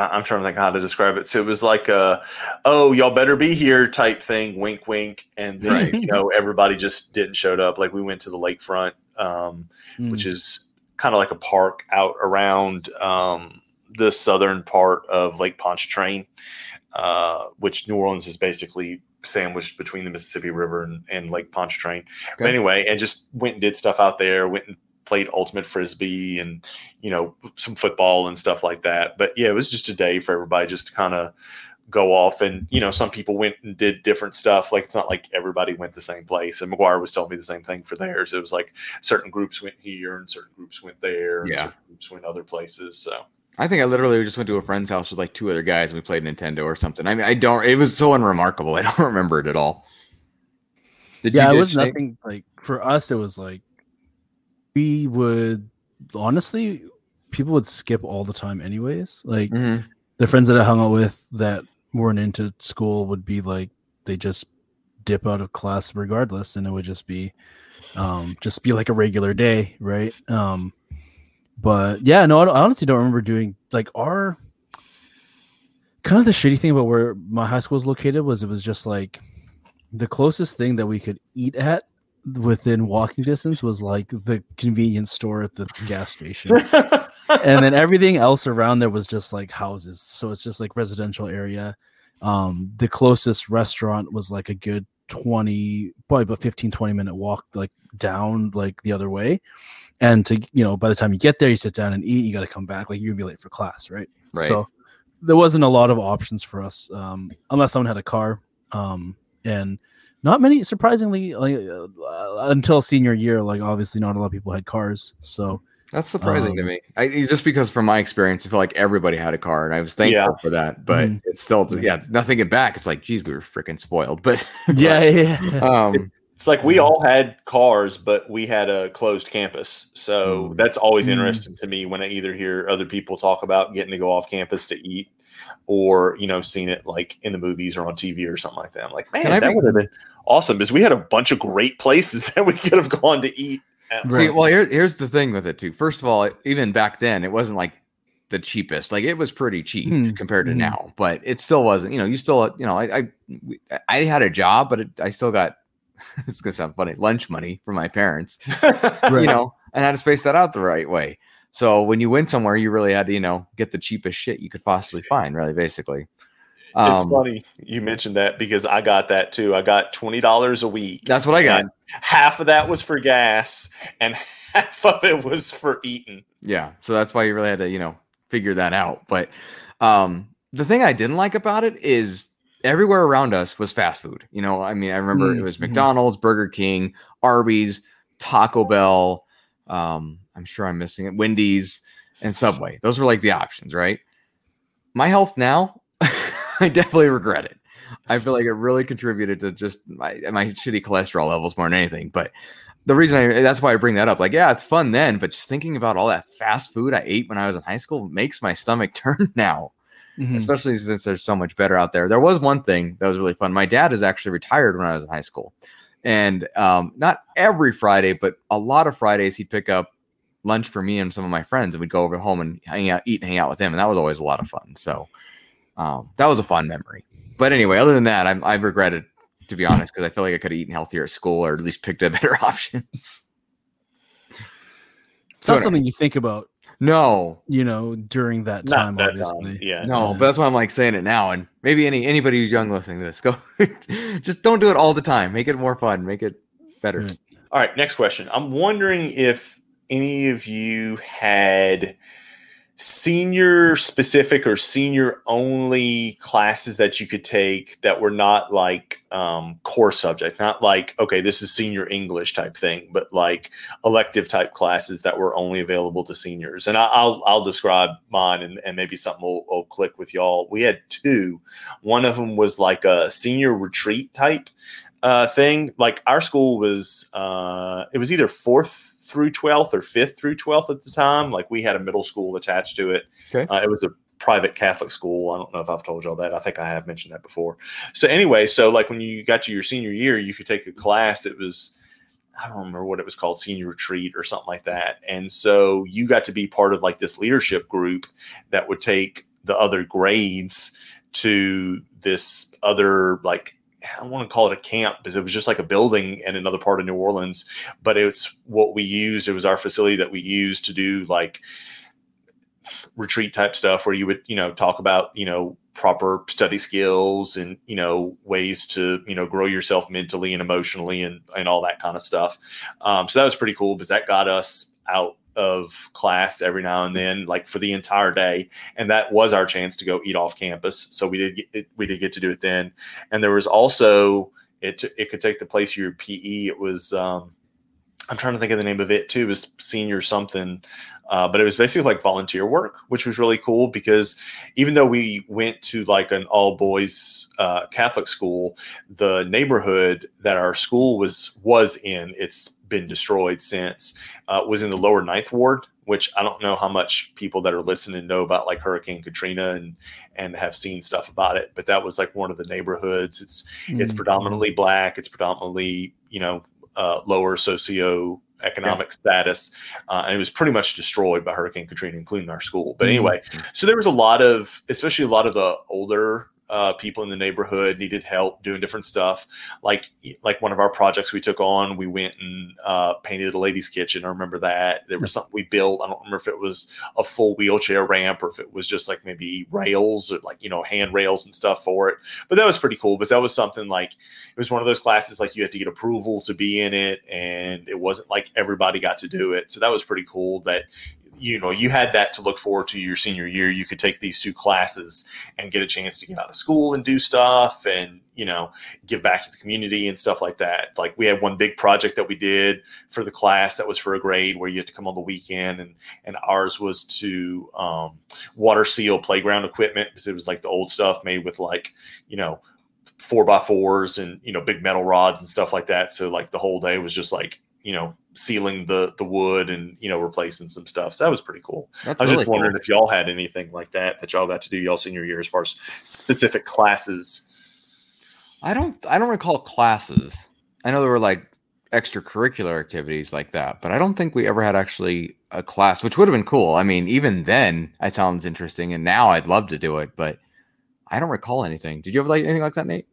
I'm trying to think how to describe it. So it was like a, oh, y'all better be here type thing, wink, wink, and then Right. you know everybody just didn't showed up. Like we went to the lakefront, um, Mm. which is kind of like a park out around um, the southern part of Lake Pontchartrain, uh, which New Orleans is basically sandwiched between the Mississippi River and, and Lake Pontchartrain. But anyway, and just went and did stuff out there. Went and played ultimate frisbee and you know some football and stuff like that. But yeah, it was just a day for everybody just to kind of go off and you know some people went and did different stuff like it's not like everybody went the same place and mcguire was telling me the same thing for theirs it was like certain groups went here and certain groups went there and Yeah. certain groups went other places so I think I literally just went to a friend's house with like two other guys and we played Nintendo or something. I mean, I don't. It was so unremarkable. <laughs> I don't remember it at all. Did yeah, you it was nothing like for us. It was like we would honestly, people would skip all the time, anyways. Like Mhm. the friends that I hung out with that weren't into school would be like they just dip out of class regardless, and it would just be, um, just be like a regular day, right? Um, but yeah, no, I, I honestly don't remember doing like our kind of the shitty thing about where my high school is located was it was just like the closest thing that we could eat at within walking distance was like the convenience store at the gas station. <laughs> And then everything else around there was just like houses. So it's just like residential area. Um the closest restaurant was like a good 20 probably about 15 20 minute walk like down like the other way. And to you know by the time you get there you sit down and eat you got to come back. Like you're gonna be late for class right? Right. so there wasn't a lot of options for us um unless someone had a car um and not many surprisingly like uh, until senior year like obviously not a lot of people had cars so That's surprising to Um, me. I just because from my experience, I feel like everybody had a car, and I was thankful Yeah. for that. But Mhm. it's still, yeah, nothing it back. It's like, geez, we were freaking spoiled. But yeah <laughs> <laughs> yeah, yeah. um, it's like we all had cars but we had a closed campus so Mm. that's always Mm. interesting to me when i either hear other people talk about getting to go off campus to eat or you know seen it like in the movies or on tv or something like that i'm like man Can I that would have been awesome is we had a bunch of great places <laughs> that we could have gone to eat at. See, Right. well, here, here's the thing with it too. First of all, even back then, it wasn't like the cheapest. Like it was pretty cheap Mhm. compared to Mhm. now, but it still wasn't. You know, you still, you know, I, I, I had a job, but it, I still got. <laughs> this is gonna sound funny. Lunch money from my parents, <laughs> Right. you know, and had to space that out the right way. So when you went somewhere, you really had to, you know, get the cheapest shit you could possibly find. Really, basically. It's Um, funny you mentioned that because I got that too. I got twenty dollars a week. That's what I got. Half of that was for gas, and <laughs> half of it was for eating. Yeah. So that's why you really had to, you know, figure that out. But um the thing I didn't like about it is everywhere around us was fast food. You know, I mean, I remember it Mm, was mhm. McDonald's, Burger King, Arby's, Taco Bell, um, I'm sure I'm missing it, Wendy's, and Subway. Those were like the options, right? My health now, <laughs> I definitely regret it. I feel like it really contributed to just my, my shitty cholesterol levels more than anything. But the reason I that's why I bring that up, like, yeah, it's fun then, but just thinking about all that fast food I ate when I was in high school makes my stomach <laughs> turn now, Mhm. especially since there's so much better out there. There was one thing that was really fun. My dad is actually retired when I was in high school, and um, not every Friday, but a lot of Fridays he'd pick up lunch for me and some of my friends, and we'd go over home and hang out, eat and hang out with him, and that was always a lot of fun. So um, that was a fun memory. But anyway, other than that, I'm, I regretted to be honest because I feel like I could have eaten healthier at school or at least picked up <laughs> better options. It's not something you think about, No, you know, during that time. that obviously, time. Yeah. no, but that's why I'm like saying it now. And maybe any anybody who's young listening to this, go <laughs> just don't do it all the time. Make it more fun. Make it better. Right. All right, next question. I'm wondering if any of you had senior specific or senior only classes that you could take that were not like um, core subject, not like okay, this is senior English type thing, but like elective type classes that were only available to seniors. And I, I'll I'll describe mine, and, and maybe something will, will click with y'all. We had two. One of them was like a senior retreat type uh, thing. Like our school was, uh, it was either fourth through 12th or fifth through 12th at the time. Like we had a middle school attached to it. Okay. Uh, it was a private Catholic school. I don't know if I've told y'all that. I think I have mentioned that before. So anyway, so like when you got to your senior year, you could take a class. It was, I don't remember what it was called, senior retreat or something like that. And so you got to be part of like this leadership group that would take the other grades to this other like I want to call it a camp because it was just like a building in another part of New Orleans, but it's what we used. It was our facility that we used to do like retreat type stuff where you would, you know, talk about, you know, proper study skills and, you know, ways to, you know, grow yourself mentally and emotionally and, and all that kind of stuff. Um, so that was pretty cool because that got us out of class every now and then, like for the entire day, and that was our chance to go eat off campus. So we did get, we did get to do it then, and there was also it it could take the place of your PE. It was um, I'm trying to think of the name of it too. It was senior something, uh, but it was basically like volunteer work, which was really cool because even though we went to like an all boys uh, Catholic school, the neighborhood that our school was was in, it's been destroyed since, uh, was in the lower ninth ward. Which I don't know how much people that are listening know about like Hurricane Katrina and and have seen stuff about it, but that was like one of the neighborhoods. It's it's Mm. predominantly black. It's predominantly you know uh, lower socio economic status, uh, and it was pretty much destroyed by Hurricane Katrina, including our school. But Mhm. anyway, so there was a lot of, especially a lot of the older uh, people in the neighborhood needed help doing different stuff. Like like one of our projects we took on, we went and uh, painted a lady's kitchen. I remember that. There was something we built. I don't remember if it was a full wheelchair ramp or if it was just like maybe rails or like you know handrails and stuff for it. But that was pretty cool because that was something like it was one of those classes like you had to get approval to be in it, and it wasn't like everybody got to do it. So that was pretty cool that you know you had that to look forward to your senior year. You could take these two classes and get a chance to get out of school and do stuff and you know give back to the community and stuff like that. Like we had one big project that we did for the class that was for a grade where you had to come on the weekend and and ours was to um, water seal playground equipment because it was like the old stuff made with like you know four by fours and you know big metal rods and stuff like that. So like the whole day was just like you know sealing the the wood and you know replacing some stuff so that was pretty cool That's I was really just wondering cool. if y'all had anything like that that y'all got to do y'all senior year as far as specific classes. I don't I don't recall classes. I know there were like extracurricular activities like that, but I don't think we ever had actually a class, which would have been cool. I mean, even then, it sounds interesting, and now I'd love to do it, but I don't recall anything. Did you ever like anything like that, Nate?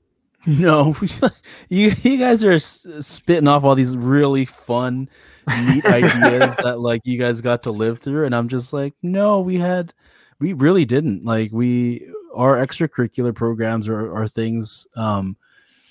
No, <laughs> you you guys are s- spitting off all these really fun, neat ideas <laughs> that like you guys got to live through, and I'm just like, no, we had, we really didn't. Like we, our extracurricular programs or, or things, um,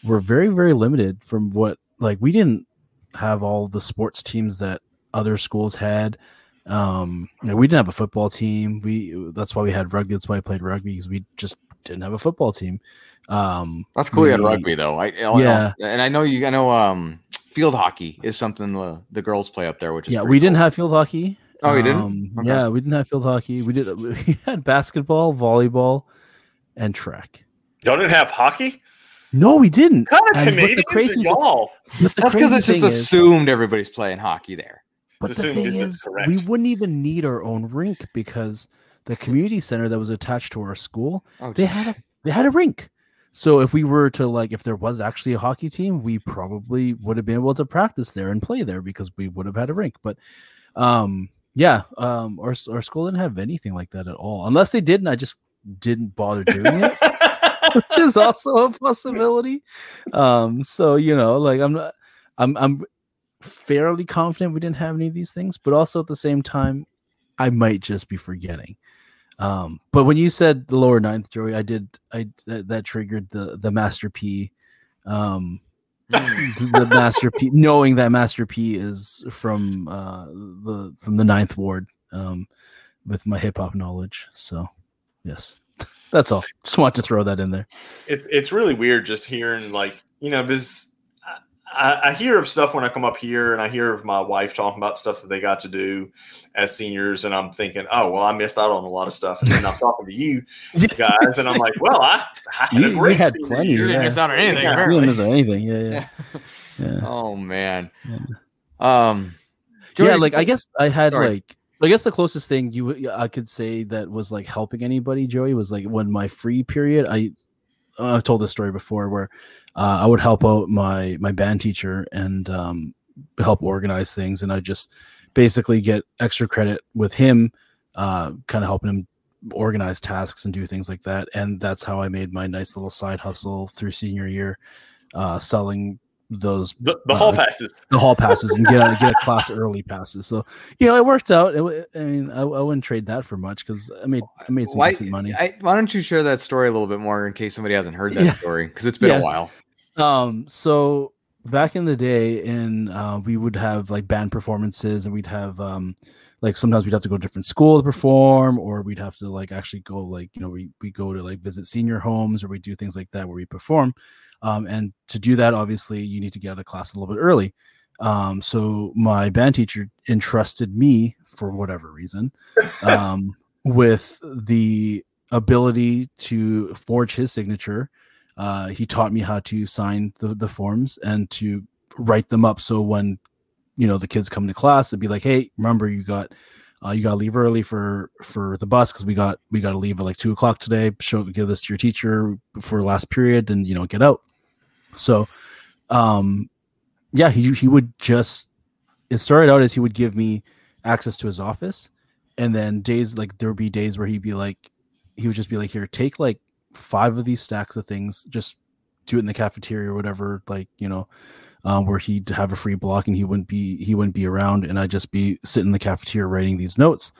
were very very limited from what like we didn't have all the sports teams that other schools had. Um, you know, we didn't have a football team. We that's why we had rugby. That's why I played rugby because we just didn't have a football team. Um, That's cool. You had rugby though. I, I Yeah. and I know you. I know um, field hockey is something the, the girls play up there, which is yeah, pretty we didn't have field hockey. Oh, you didn't? Um, Okay. Yeah, we didn't have field hockey. We did. <laughs> We had basketball, volleyball, and track. Y'all didn't have hockey? No, we didn't. Kind of And the Canadians crazy- are y'all? But That's because crazy it's just thing is- assumed everybody's playing hockey there. But It's the assumed thing is is, correct. we wouldn't even need our own rink because the community center that was attached to our school, Oh, they had a they had a rink. So if we were to like, if there was actually a hockey team, we probably would have been able to practice there and play there because we would have had a rink. But um, yeah, um, our our school didn't have anything like that at all. Unless they did, and I just didn't bother doing it, <laughs> which is also a possibility. Um, so you know, like I'm not, I'm I'm fairly confident we didn't have any of these things, but also at the same time, I might just be forgetting. Um, but when you said the lower ninth, Joey, I did I that, that triggered the the Master P. Um, the Master P, knowing that Master P is from uh, the from the ninth ward, um, with my hip hop knowledge. So, yes, <laughs> that's all. Just want to throw that in there. It's it's really weird just hearing like you know because I, I, hear of stuff when I come up here, and I hear of my wife talking about stuff that they got to do as seniors, and I'm thinking, oh well, I missed out on a lot of stuff, and then I'm talking to you <laughs> guys, and I'm like, well, I, I had You- a you great had senior plenty. You didn't Yeah. miss out on anything. Yeah. You apparently. didn't miss anything. Yeah, yeah. <laughs> yeah. Oh man. Yeah. Um. yeah, like I guess I had Sorry. like I guess the closest thing you I could say that was like helping anybody, Joey, was like when my free period. I I've told this story before where uh, I would help out my my band teacher and um, help organize things, and I just basically get extra credit with him, uh, kind of helping him organize tasks and do things like that. And that's how I made my nice little side hustle through senior year, uh, selling those The, the hall Uh, passes. the hall passes and get a, get a <laughs> class early passes. So you know, it worked out. It, I mean, I, I wouldn't trade that for much because I made I made some why, decent money. I, why don't you share that story a little bit more in case somebody hasn't heard that Yeah. story? Because it's been Yeah. a while. Um, so back in the day, and uh, we would have like band performances, and we'd have um, like sometimes we'd have to go to different school to perform, or we'd have to like actually go like you know we we go to like visit senior homes, or we do things like that where we perform. Um, and to do that, obviously, you need to get out of class a little bit early. Um, so my band teacher entrusted me for whatever reason <laughs> um, with the ability to forge his signature. Uh, he taught me how to sign the, the forms and to write them up. So when you know the kids come to class, it'd be like, "Hey, remember you got uh, you got to leave early for for the bus because we got we got to leave at like two o'clock today. Show give this to your teacher for last period, and you know get out." So, um, yeah, he he would just it started out as he would give me access to his office, and then days like there would be days where he'd be like, he would just be like, "Here, take like five of these stacks of things, just do it in the cafeteria or whatever, like you know." Um, where he'd have a free block and he wouldn't be he wouldn't be around and I'd just be sitting in the cafeteria writing these notes.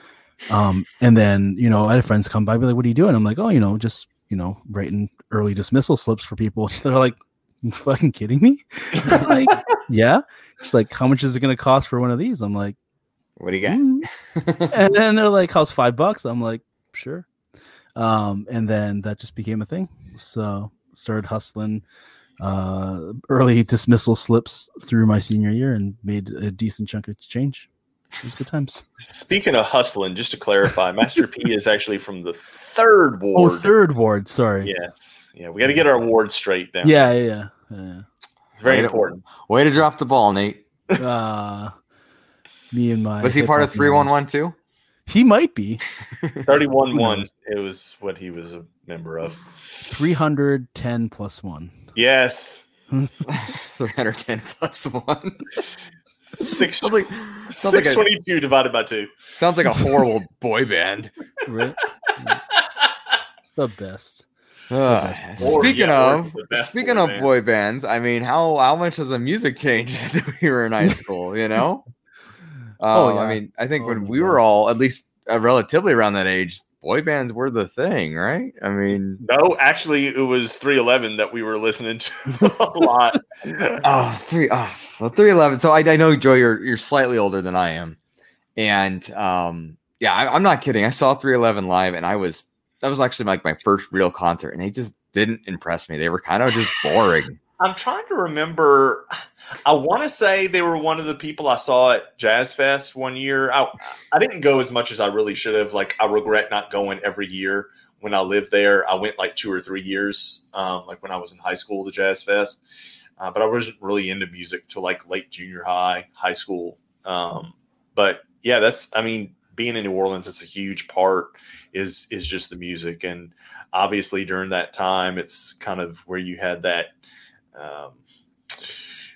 Um, and then you know I had friends come by be like, "What are you doing?" I'm like, "Oh, you know, just you know, writing early dismissal slips for people." <laughs> They're like, "You <laughs> fucking kidding me?" <laughs> Like, <laughs> yeah. She's like, "How much is it going to cost for one of these?" I'm like, What do you got? "Mm." and then they're like, "How's five bucks?" I'm like, "Sure." Um, and then that just became a thing. So started hustling uh early dismissal slips through my senior year and made a decent chunk of change. It was good times. Speaking of hustling, just to clarify, Master P is actually from the third ward. <laughs> Oh, ward. third ward. Sorry. Yes. Yeah, we got to get our ward straight now. Yeah, yeah, yeah. It's very Way to- important. Way to drop the ball, Nate. yeah. <laughs> Uh, me and my Was he part of hip-hop three one knowledge. one too? He might be <laughs> 31 1, it was what he was a member of. 310 plus one. Yes. Three hundred ten plus one. Six, sounds like sounds like a 622 divided by 2. sounds like a horrible <laughs> boy band. Right? <laughs> the best. Ugh. Or, speaking yeah, of speaking boy of band. boy bands, I mean, how how much has the music changed <laughs> since we were in high school? You know. Oh, Um, I mean, I think Oh, when we God. were all at least uh, relatively around that age, boy bands were the thing, right? I mean, No, actually, it was 311 that we were listening to <laughs> a lot. <laughs> Oh, three, oh, so three eleven. So I, I know, Joe, you're you're slightly older than I am, and um, yeah, I, I'm not kidding. I saw three eleven live, and I was that was actually like my first real concert, and they just didn't impress me. They were kind of just boring. I'm trying to remember. I want to say they were one of the people I saw at Jazz Fest one year. I, I didn't go as much as I really should have. Like, I regret not going every year when I lived there. I went like two or three years, um, like when I was in high school to Jazz Fest. Uh, but I wasn't really into music till like late junior high, high school. Um, but yeah, that's, I mean, being in New Orleans, it's a huge part is, is just the music. And obviously during that time, it's kind of where you had that, um,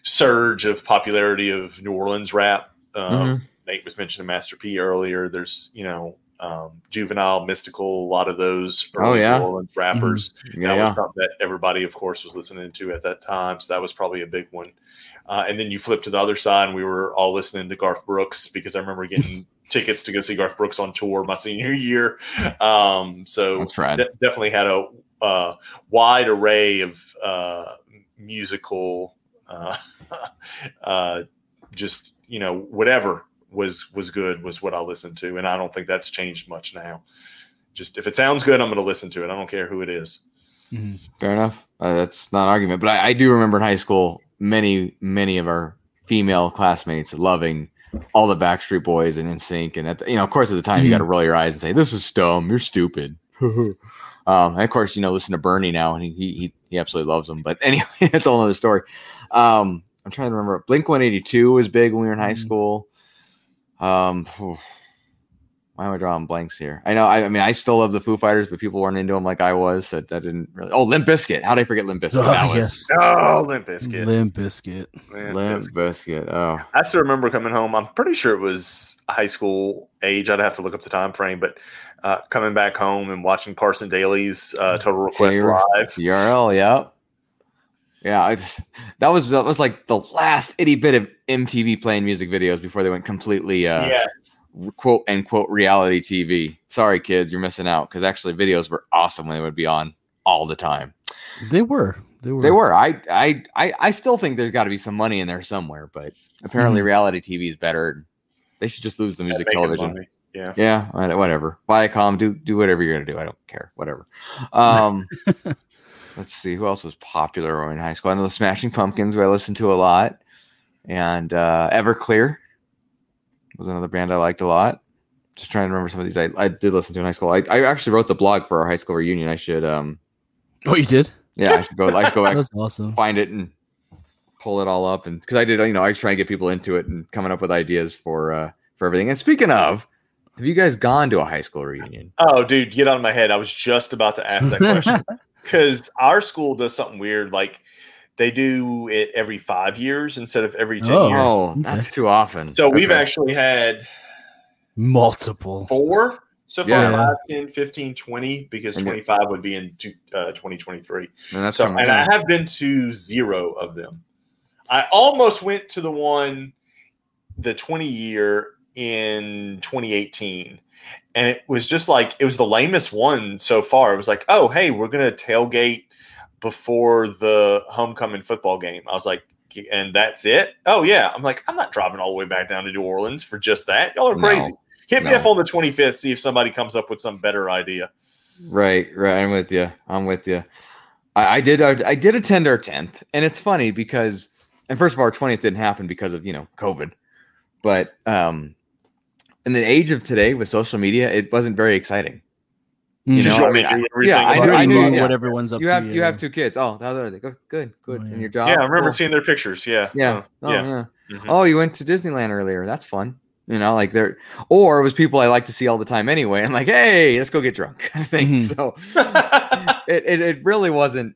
surge of popularity of New Orleans rap. Um, Nate was mentioning Master P earlier. There's you know um, Juvenile, Mystikal, a lot of those Oh, early yeah. New Orleans rappers. Yeah, that yeah. was something that everybody, of course, was listening to at that time. So that was probably a big one. Uh, and then you flip to the other side, and we were all listening to Garth Brooks because I remember getting <laughs> tickets to go see Garth Brooks on tour my senior year. Um, so That's rad. de- definitely had a uh, wide array of uh, musical, uh, <laughs> uh, just you know whatever was was good was what I listened to, and I don't think that's changed much now. Just if it sounds good, I'm going to listen to it. I don't care who it is. Mhm. Fair enough. Uh, that's not an argument, but I, I do remember in high school many many of our female classmates loving all the Backstreet Boys and NSYNC, and at the, you know, of course, at the time you got to roll your eyes and say, "This is dumb. You're stupid." <laughs> um, and of course, you know, listen to Bernie now, and he he he absolutely loves them. But <laughs> anyway, that's a whole other story. Um, I'm trying to remember. Blink 182 was big when we were in high Mhm. school. Um, why am I drawing blanks here? I know. I, I mean, I still love the Foo Fighters, but people weren't into them like I was. So that didn't really. Oh, Limp Bizkit. How did I forget Limp Bizkit? Oh, that was yes. Oh, Limp Bizkit. Limp Bizkit. Limp Limp Bizkit. Bizkit. Oh, I still remember coming home. I'm pretty sure it was high school age. I'd have to look up the time frame, but uh, coming back home and watching Carson Daly's uh, Total Request Taylor. Live. TRL. Yep. Yeah, I just, that was that was like the last itty bit of MTV playing music videos before they went completely uh, yes. Quote unquote reality TV. Sorry, kids, you're missing out because actually videos were awesome when they would be on all the time. They were. They were. They were. I I I, I still think there's got to be some money in there somewhere, but apparently Mhm. reality TV is better. They should just lose the music television. Yeah. Yeah, wha- whatever. Viacom, do do whatever you're gonna do. I don't care. Whatever. Um, <laughs> let's see who else was popular in high school. I know the Smashing Pumpkins, who I listened to a lot, and uh, Everclear was another band I liked a lot. Just trying to remember some of these I, I did listen to in high school. I, I actually wrote the blog for our high school reunion. I should um Oh, you did? yeah I should go I should go <laughs> back That's awesome. find it and pull it all up and because I did you know I was trying to get people into it and coming up with ideas for uh for everything. And speaking of, have you guys gone to a high school reunion? Oh, dude, get out of my head. I was just about to ask that question <laughs> because our school does something weird. Like they do it every five years instead of every 10 Oh. years. Oh, that's too often. So we've actually had Multiple. four so far Yeah. 5, 10, 15, 20, because And you- 25 would be in two, uh, 2023. and that's So, and. I have been to zero of them. I almost went to the one, the 20 year in 2018. And it was just like, it was the lamest one so far. It was like, oh, hey, we're going to tailgate before the homecoming football game. I was like, and that's it? Oh, yeah. I'm like, I'm not driving all the way back down to New Orleans for just that. Y'all are No, crazy. Hit me up on the 25th, see if somebody comes up with some better idea. Right, right. I'm with you. I'm with you. I, I did. I, I did attend our tenth, and it's funny because, and first of all, our twentieth didn't happen because of you know COVID, but um, in the age of today with social media, it wasn't very exciting. You know, I mean, I- yeah, I It's knew- I knew- yeah. what everyone's up You to. have you yeah. have two kids. Oh, how are they? Go good, good. Oh, And yeah. your job? yeah, I remember Cool. seeing their pictures. Yeah. Yeah. Oh, yeah. yeah. Mhm. Oh, you went to Disneyland earlier. That's fun. You know, like there, or it was people I like to see all the time anyway. I'm like, hey, let's go get drunk. <laughs> I think Mhm. so. <laughs> it, it it really wasn't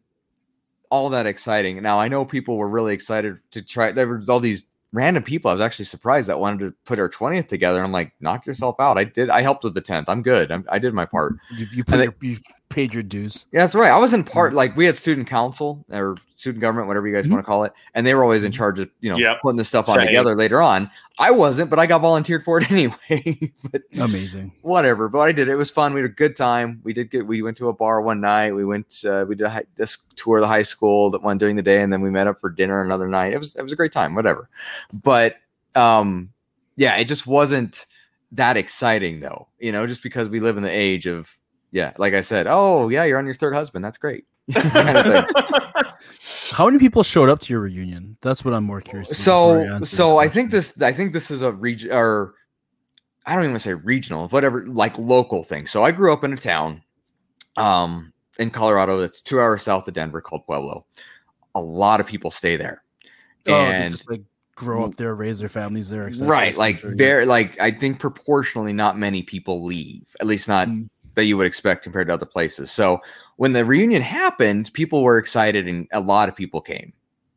all that exciting. Now I know people were really excited to try. There was all these random people. I was actually surprised that wanted to put our twentieth together. I'm like, knock yourself out. I did. I helped with the tenth. I'm good. I'm, I did my part. You, you, put your, you paid your dues. Yeah, that's right. I was in part like we had student council or student government, whatever you guys Mhm. want to call it, and they were always in Mhm. charge of you know Yep. putting this stuff on Same. together later on. I wasn't, but I got volunteered for it <laughs> anyway. but Amazing. whatever. But I did. It was fun. We had a good time. We did get. We went to a bar one night. We went. Uh, we did a hi- this tour of the high school that one during the day, and then we met up for dinner another night. It was it was a great time. Whatever. But um, yeah, it just wasn't that exciting though. You know, just because we live in the age of yeah, like I said. Oh yeah, you're on your third husband. That's great. <laughs> <laughs> How many people showed up to your reunion? That's what I'm more curious. so so i think this i think this is a region or i don't even say regional whatever like local thing so i grew up in a town um in colorado that's two hours south of denver called pueblo a lot of people stay there Oh, they and just like grow up there, raise their families there. right like very like i think proportionally not many people leave at least not Mm. That you would expect compared to other places. So when the reunion happened people were excited and a lot of people came.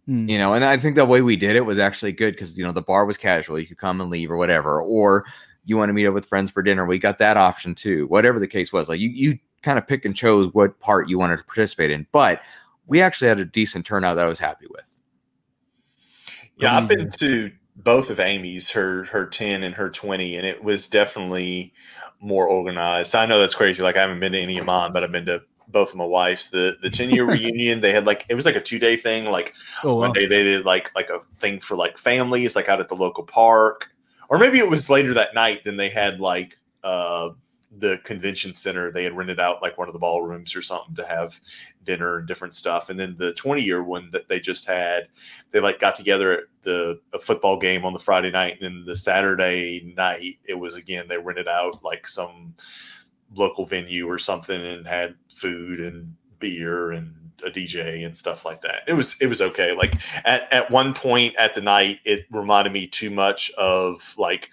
Hmm. you know and i think the way we did it was actually good because you know the bar was casual. You could come and leave or whatever. Or you want to meet up with friends for dinner. We got that option too whatever the case was. Like you you kind of pick and chose what part you wanted to participate in. But we actually had a decent turnout that i was happy with. Yeah, I've been to both of Amy's, her her ten and her twenty, and it was definitely more organized. I know that's crazy. Like I haven't been to any of mine, but I've been to both of my wife's. The the <laughs> ten year reunion, they had like it was like a two day thing. Like Oh, one wow. day they did like like a thing for like families, like out at the local park, or maybe it was later that night. Then they had like uh the convention center. They had rented out like one of the ballrooms or something to have dinner and different stuff. And then the twenty year one that they just had, they like got together at the a football game on the Friday night, and then the Saturday night it was again they rented out like some local venue or something and had food and beer and a DJ and stuff like that. It was it was okay. Like at, at one point at the night, it reminded me too much of like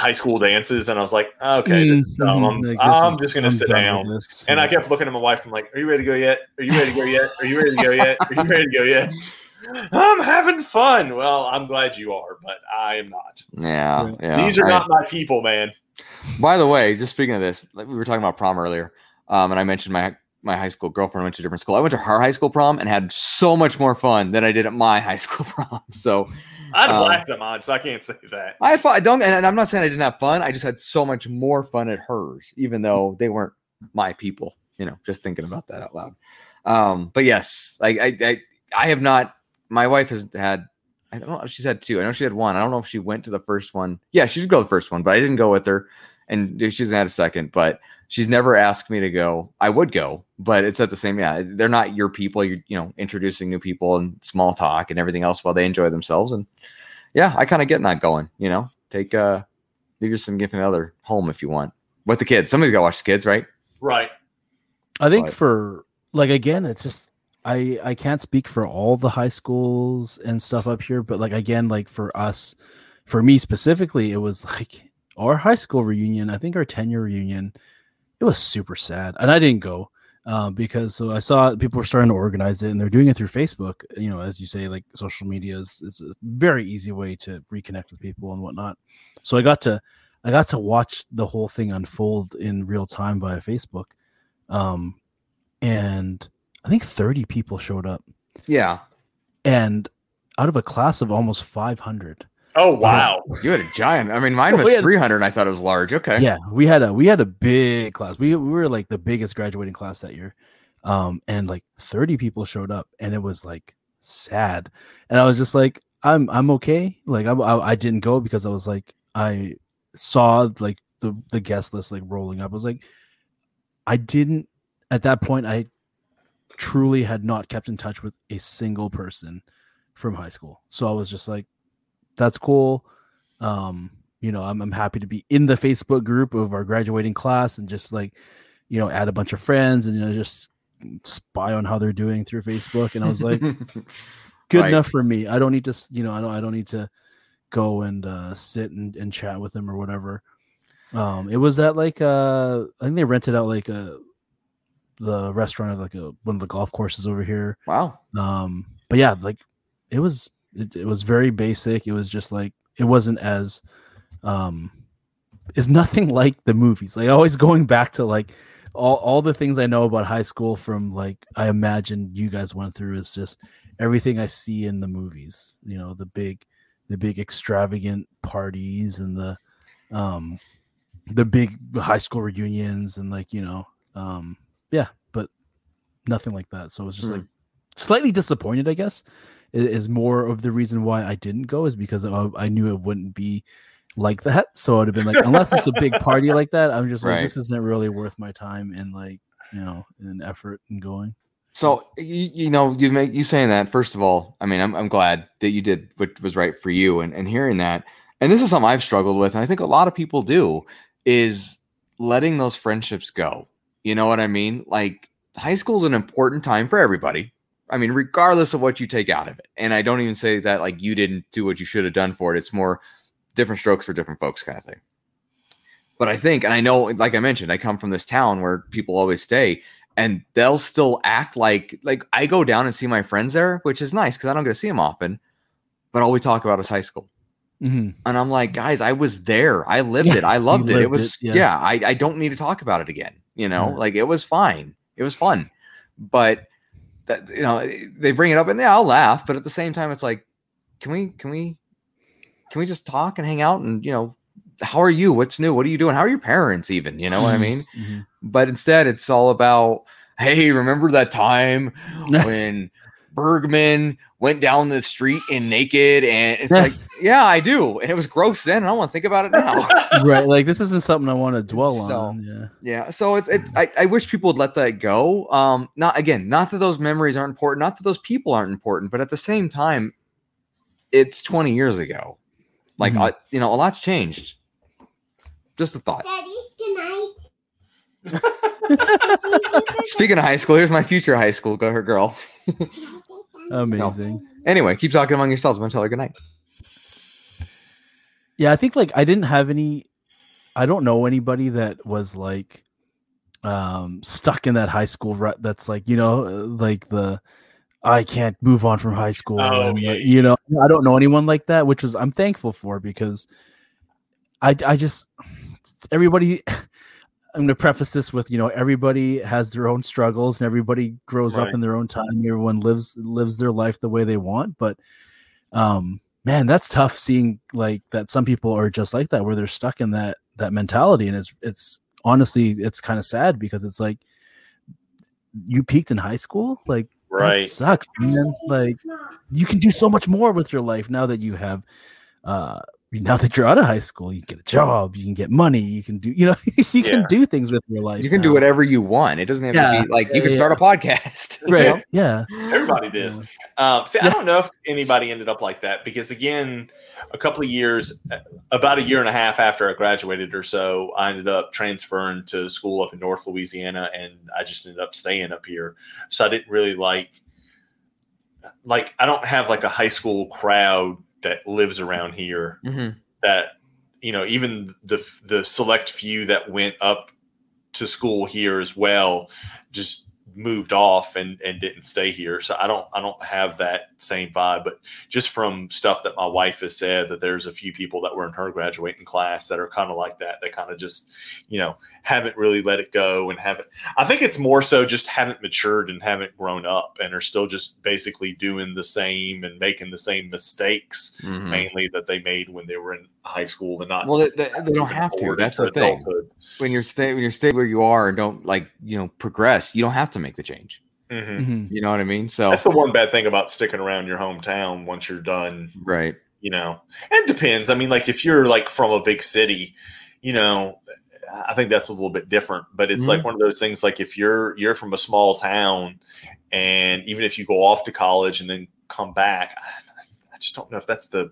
high school dances, and I was like, okay, this is dumb. I'm, like, I'm is- just gonna I'm sit down. this. And I kept looking at my wife. I'm like, "Are you ready to go yet? Are you ready to go yet? Are you ready to go yet? Are you ready to go yet?" <laughs> I'm having fun. Well, I'm glad you are, but I am not. yeah Yeah. yeah These are I- not my people, man. By the way, just speaking of this, like we were talking about prom earlier, um, and I mentioned my my high school girlfriend went to a different school. I went to her high school prom and had so much more fun than I did at my <laughs> high school prom. So I had a Um, blast at mine, so I can't say that. I. I don't, and I'm not saying I didn't have fun. I just had so much more fun at hers, even though they weren't my people. You know, just thinking about that out loud. Um, but yes, like I, I, I have not. My wife has had. I don't know if she's had two. I know she had one. I don't know if she went to the first one. Yeah, she did go to the first one, but I didn't go with her. And she hasn't had a second, but she's never asked me to go. I would go, but it's at the same. Yeah, they're not your people. You're, you know, introducing new people and small talk and everything else while they enjoy themselves. And yeah, I kind of get not going. You know, take uh, leave your significant other home if you want with the kids. Somebody's got to watch the kids, right? Right. I think But- for like again, it's just I I can't speak for all the high schools and stuff up here, but like again, like for us, for me specifically, it was like our high school reunion. I think our ten year reunion, it was super sad, and I didn't go uh, because so I saw people were starting to organize it, and they're doing it through Facebook. You know, as you say, like social media is, is a very easy way to reconnect with people and whatnot. So I got to I got to watch the whole thing unfold in real time via Facebook. Um, and I think 30 people showed up, Yeah, and out of a class of almost 500. Oh wow. you had a giant. I mean, mine <laughs> was had- 300. and I thought it was large. Okay. Yeah, we had a we had a big class. We we were like the biggest graduating class that year, um, and like 30 people showed up, and it was like sad, and I was just like, I'm I'm okay. Like I I, I didn't go because I was like I saw like the the guest list like rolling up. I was like, I didn't at that point. I truly had not kept in touch with a single person from high school, so I was just like, that's cool. Um, you know, I'm I'm happy to be in the Facebook group of our graduating class and just like, you know, add a bunch of friends and you know just spy on how they're doing through Facebook. And I was like, <laughs> good Right. enough for me. I don't need to, you know, I don't I don't need to go and uh, sit and, and chat with them or whatever. Um, it was at like uh, I think they rented out like a the restaurant at like a one of the golf courses over here. wow. Um, but yeah, like it was it, it was very basic. It was just like it wasn't as um is nothing <laughs> like the movies. Like always going back to like all all the things I know about high school from like I imagine you guys went through is just everything I see in the movies. You know, the big the big extravagant parties and the um the big high school reunions and like, you know, um yeah, but nothing like that. So it was just Hmm. like slightly disappointed, I guess, is more of the reason why I didn't go is because I, I knew it wouldn't be like that. So I'd have been like, unless it's a big party <laughs> like that, I'm just like, Right. this isn't really worth my time and like, you know, and effort and going. So you, you know, you make you saying that. First of all, I mean, I'm I'm glad that you did what was right for you, and and hearing that, and this is something I've struggled with, and I think a lot of people do, is letting those friendships go. You know what I mean? Like high school is an important time for everybody. I mean, regardless of what you take out of it. And I don't even say that like you didn't do what you should have done for it. It's more different strokes for different folks kind of thing. But I think, and I know, like I mentioned, I come from this town where people always stay. and they'll still act like like I go down and see my friends there, which is nice because I don't get to see them often. But all we talk about is high school. Mhm. And I'm like, guys, I was there. I lived it. I <laughs> loved it. It was, it, yeah. yeah, I, I don't need to talk about it again. You know, Yeah. like it was fine. It was fun. But that, you know, they bring it up and yeah, I'll laugh. But at the same time, it's like, can we, can we, can we just talk and hang out and, you know, how are you? What's new? What are you doing? How are your parents even? You know what I mean? Mhm. But instead, it's all about, hey, remember that time <laughs> when Bergman went down the street in naked? And it's like, <laughs> yeah, I do. And it was gross then. And I want to think about it now. <laughs> right. Like this isn't something I want to dwell So- on. Yeah. yeah. So it's, it's I, I wish people would let that go. Um, not again, not that those memories aren't important, not that those people aren't important, but at the same time, it's 20 years ago. Like, Mhm. I, you know, a lot's changed. Just a thought. Daddy, good night. <laughs> Speaking of high school, here's my future high school go her girl. Amazing. Anyway, keep talking among yourselves. I'm gonna tell her good night. Yeah, I think like I didn't have any I don't know anybody that was like um stuck in that high school rut that's like, you know, like the I can't move on from high school. Oh, and, yeah, like, you know, I don't know anyone like that, which was I'm thankful for because I I just everybody I'm going to preface this with, you know, everybody has their own struggles and everybody grows up in their own time. Everyone lives lives their life the way they want, but um man, that's tough seeing like that some people are just like that where they're stuck in that that mentality and it's it's honestly it's kind of sad because it's like you peaked in high school like Right. sucks man like you can do so much more with your life now that you have uh now that you're out of high school you can get a job you can get money you can do you know <laughs> you can do things with your life You can do whatever you want. It doesn't have Yeah. to be like you Yeah, can start a podcast. right <laughs> yeah Everybody does. Um, see, I don't know if anybody ended up like that because, again, a couple of years, uh, about a year and a half after I graduated or so, I ended up transferring to school up in North Louisiana, and I just ended up staying up here. So I didn't really like, like, I don't have like a high school crowd that lives around here Mhm. that you know even the the select few that went up to school here as well just moved off and and didn't stay here so i don't i don't have that same vibe but just from stuff that my wife has said that there's a few people that were in her graduating class that are kind of like that they kind of just you know haven't really let it go and haven't i think it's more so just haven't matured and haven't grown up and are still just basically doing the same and making the same mistakes Mhm. mainly that they made when they were in high school and not Well, they, they, they don't have to. That's the thing. adulthood. When you're stay when you're stay where you are and don't like you know progress, you don't have to make the change. Mhm. Mhm. You know what I mean? So That's the one bad thing about sticking around your hometown once you're done, right. you know. And it depends. I mean, like if you're like from a big city, you know, I think that's a little bit different. But it's Mhm. like one of those things like if you're you're from a small town and even if you go off to college and then come back, I, I just don't know if that's the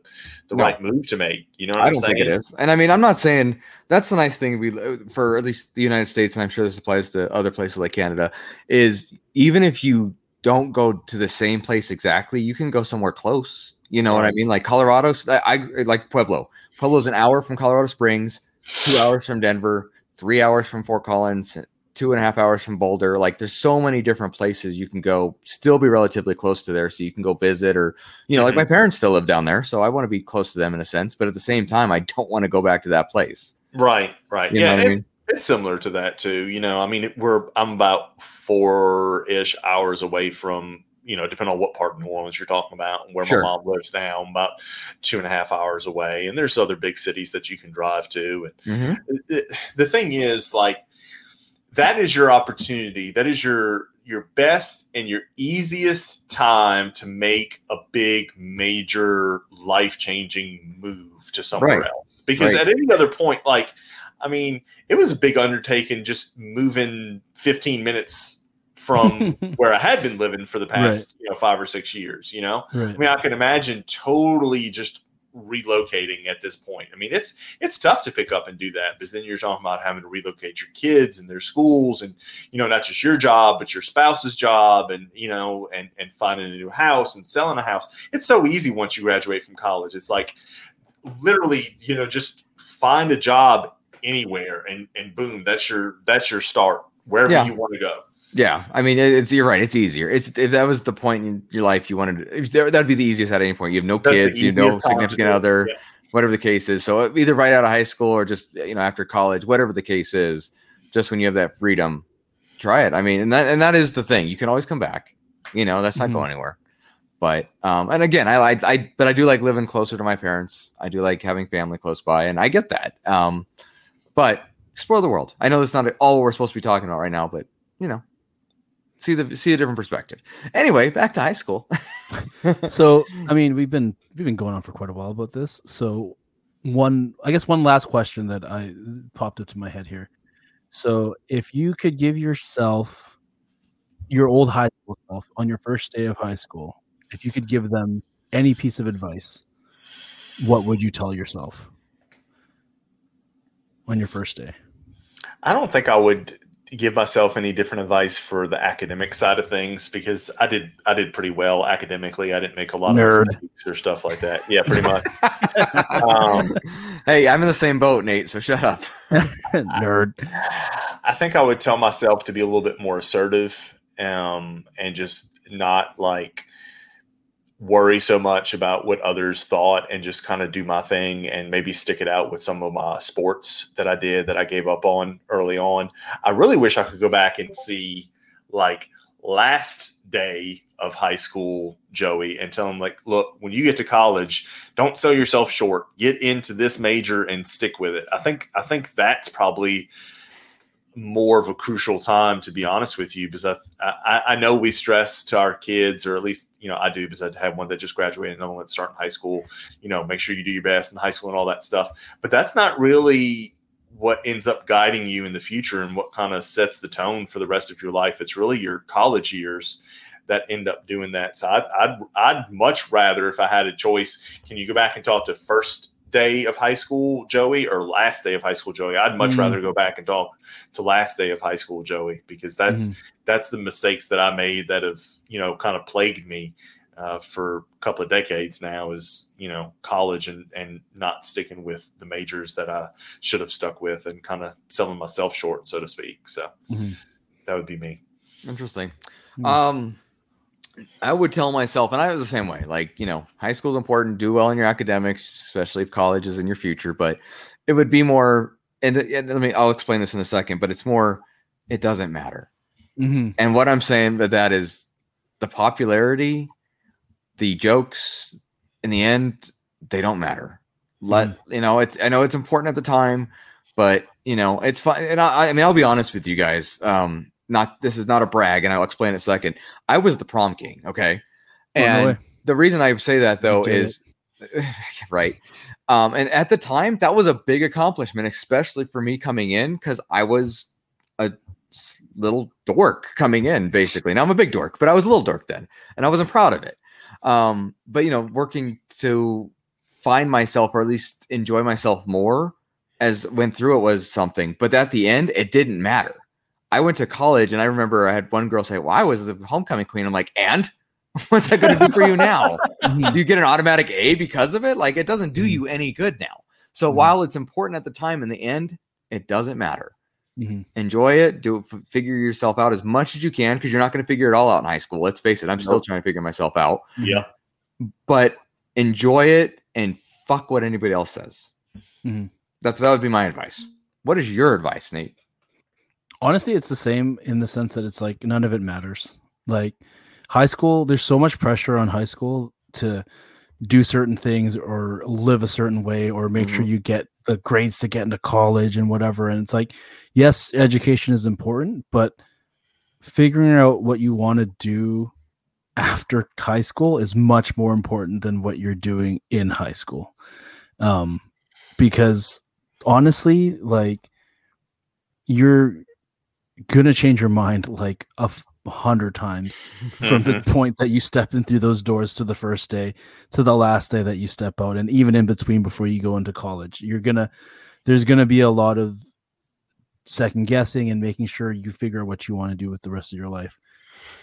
the No. right move to make. You know what I don't saying? think it is. And I mean, I'm not saying that's the nice thing we for at least the United States, and I'm sure this applies to other places like Canada, is even if you don't go to the same place exactly, you can go somewhere close. You know what I mean? Like Colorado, I, I like Pueblo. Pueblo's an hour from Colorado Springs, two hours from Denver, three hours from Fort Collins, two and a half hours from Boulder. Like there's so many different places you can go, still be relatively close to there, so you can go visit or you know, like my mm-hmm. parents still live down there, so I want to be close to them in a sense. But at the same time, I don't want to go back to that place. Right, right. You yeah, what I it's, it's similar to that too. You know, I mean, we're I'm about four ish hours away from you know, depending on what part of New Orleans you're talking about and where Sure. my mom lives now, I'm about two and a half hours away. And there's other big cities that you can drive to. And mm-hmm. the, the thing is, like, that is your opportunity. That is your your best and your easiest time to make a big, major, life changing move to somewhere Right. else. Because Right. at any other point, like, I mean, it was a big undertaking just moving 15 minutes from <laughs> where I had been living for the past, you know, five or six years. You know, right. I mean, I can imagine totally just relocating at this point. I mean, it's it's tough to pick up and do that because then you're talking about having to relocate your kids and their schools and you know not just your job but your spouse's job and you know and and finding a new house and selling a house. It's so easy once you graduate from college. It's like literally, you know, just find a job anywhere and and boom, that's your that's your start wherever Yeah. you want to go. Yeah, I mean, it's you're right. It's easier. It's if that was the point in your life you wanted, to, if there- that'd be the easiest at any point. You have no That's kids, you have no easiest time to significant other, yeah. whatever the case is. So either right out of high school or just you know after college, whatever the case is, just when you have that freedom, try it. I mean, and that and that is the thing. You can always come back. You know, that's not Mhm. going anywhere. But um, and again, I I I but I do like living closer to my parents. I do like having family close by, and I get that. Um, but explore the world. I know that's not all we're supposed to be talking about right now, but you know, see the see a different perspective. Anyway, back to high school. <laughs> so i mean we've been we've been going on for quite a while about this so one i guess one last question that i popped up to my head here so if you could give yourself your old high school self on your first day of high school if you could give them any piece of advice what would you tell yourself on your first day I don't think I would give myself any different advice for the academic side of things because I did I did pretty well academically. I didn't make a lot Nerd. of mistakes or stuff like that. Yeah, pretty much. <laughs> Um, hey, I'm in the same boat, Nate. So shut up. <laughs> nerd I think I would tell myself to be a little bit more assertive um, and just not like worry so much about what others thought and just kind of do my thing and maybe stick it out with some of my sports that I did that I gave up on early on. I really wish I could go back and see like last day of high school Joey and tell him like look when you get to college don't sell yourself short. Get into this major and stick with it. I think I think that's probably more of a crucial time to be honest with you because I, I I know we stress to our kids or at least you know I do because I have one that just graduated another one that's starting high school. You know make sure you do your best in high school and all that stuff. But that's not really what ends up guiding you in the future and what kind of sets the tone for the rest of your life. It's really your college years that end up doing that. So I'd, I'd I'd much rather if I had a choice can you go back and talk to first day of high school Joey or last day of high school Joey I'd much Mm. rather go back and talk to last day of high school Joey because that's that's the mistakes that I made that have you know kind of plagued me uh, for a couple of decades now is you know college and and not sticking with the majors that I should have stuck with and kind of selling myself short so to speak so Mhm. that would be me Interesting. Hmm. Um, I would tell myself, and I was the same way. Like, you know, high school is important. Do well in your academics, especially if college is in your future. But it would be more. And, and let me. I'll explain this in a second. But it's more. It doesn't matter. Mhm. And what I'm saying with that is the popularity, the jokes. In the end, they don't matter. Let you know. It's. I know it's important at the time, but you know it's fine. And I, I mean, I'll be honest with you guys. Um, not this is not a brag, and I'll explain in a second. I was the prom king. Okay, Oh, no and the reason I say that though is <laughs> right. Um, and at the time, that was a big accomplishment, especially for me coming in because I was a little dork coming in, basically. Now I'm a big dork, but I was a little dork then, and I wasn't proud of it. Um, but you know, working to find myself or at least enjoy myself more as went through it was something. But at the end, it didn't matter. I went to college and I remember I had one girl say, Well, I was the homecoming queen. I'm like, and <laughs> what's that going to do for you now? Mhm. do you get an automatic A because of it? Like it doesn't do Mhm. you any good now. So Mhm. while it's important at the time, in the end, it doesn't matter. Mhm. Enjoy it. Do f- figure yourself out as much as you can because you're not going to figure it all out in high school. Let's face it, I'm still trying to figure myself out. yeah But enjoy it and fuck what anybody else says. Mhm. That's that would be my advice. What is your advice, Nate? Honestly it's the same in the sense that it's like none of it matters. Like high school there's so much pressure on high school to do certain things or live a certain way or make sure you get the grades to get into college and whatever. And it's like yes education is important but figuring out what you want to do after high school is much more important than what you're doing in high school. Um because honestly like you're gonna change your mind like a f- hundred times <laughs> from the mm-hmm. point that you step in through those doors to the first day to the last day that you step out and even in between before you go into college. You're gonna there's gonna be a lot of second guessing and making sure you figure out what you want to do with the rest of your life.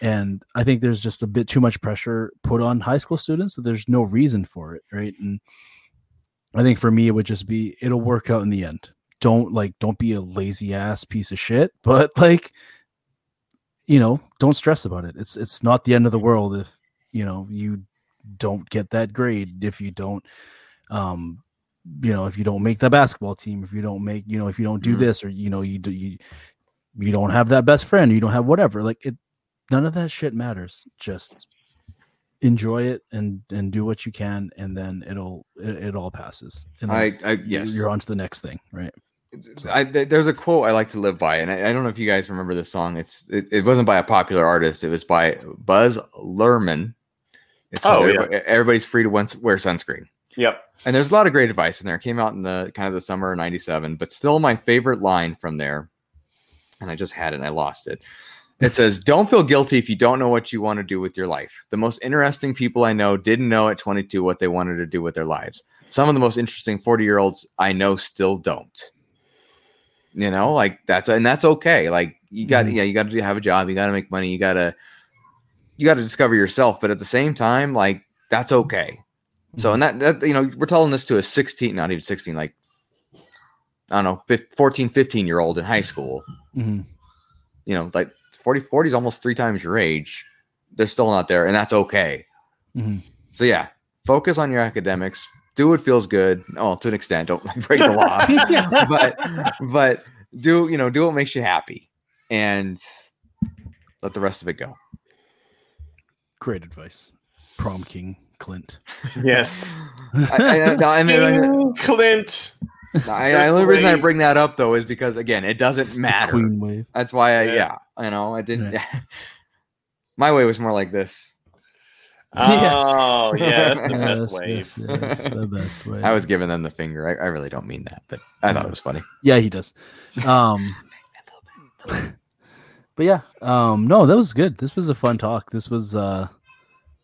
And i think there's just a bit too much pressure put on high school students that there's no reason for it right? And i think for me it would just be it'll work out in the end don't like don't be a lazy ass piece of shit <laughs> but like you know, don't stress about it. It's it's not the end of the world if you know you don't get that grade, if you don't, um, you know, if you don't make the basketball team, if you don't make, you know, if you don't do Mhm. this or you know you do you you don't have that best friend, you don't have whatever. Like it, none of that shit matters. Just enjoy it and and do what you can, and then it'll it, it all passes. And I, I yes. you're on to the next thing, right? I, there's a quote I like to live by, and I, I don't know if you guys remember this song. It's it, it wasn't by a popular artist. It was by Baz Luhrmann. It's called Oh, yeah. Everybody- Everybody's free to wen- wear sunscreen. Yep. And there's a lot of great advice in there. It came out in the kind of the summer of 97, but still my favorite line from there, and I just had it and I lost it. It says, Don't feel guilty if you don't know what you want to do with your life. The most interesting people I know didn't know at 22 what they wanted to do with their lives. Some of the most interesting 40 year olds I know still don't. You know, like that's and that's okay. Like you got, Mhm. yeah, you got to have a job, you got to make money, you got to, you got to discover yourself. But at the same time, like that's okay. So, and that, that, you know, we're telling this to a 16, not even 16, like, I don't know, 15, 14, 15 year old in high school, Mhm. you know, like 40, 40 is almost three times your age. They're still not there, and that's okay. Mhm. So, yeah, focus on your academics, do what feels good. Oh, to an extent, don't break the law, <laughs> but, but do, you know, do what makes you happy and let the rest of it go. Great advice, prom king Clint. Yes. I, I, I, I mean, I- King Clint. <laughs> I, the only the reason I bring that up though is because again, it doesn't It's matter. Queen wave. That's why I Yeah. yeah, I know I didn't. Right. <laughs> My way was more like this. <laughs> Oh, yeah, that's the Yes, best wave. yes, yes, the best way. I was giving them the finger. I, I really don't mean that, but I thought it was funny. Yeah, he does. Um, but yeah, um, no, that was good. This was a fun talk. This was uh,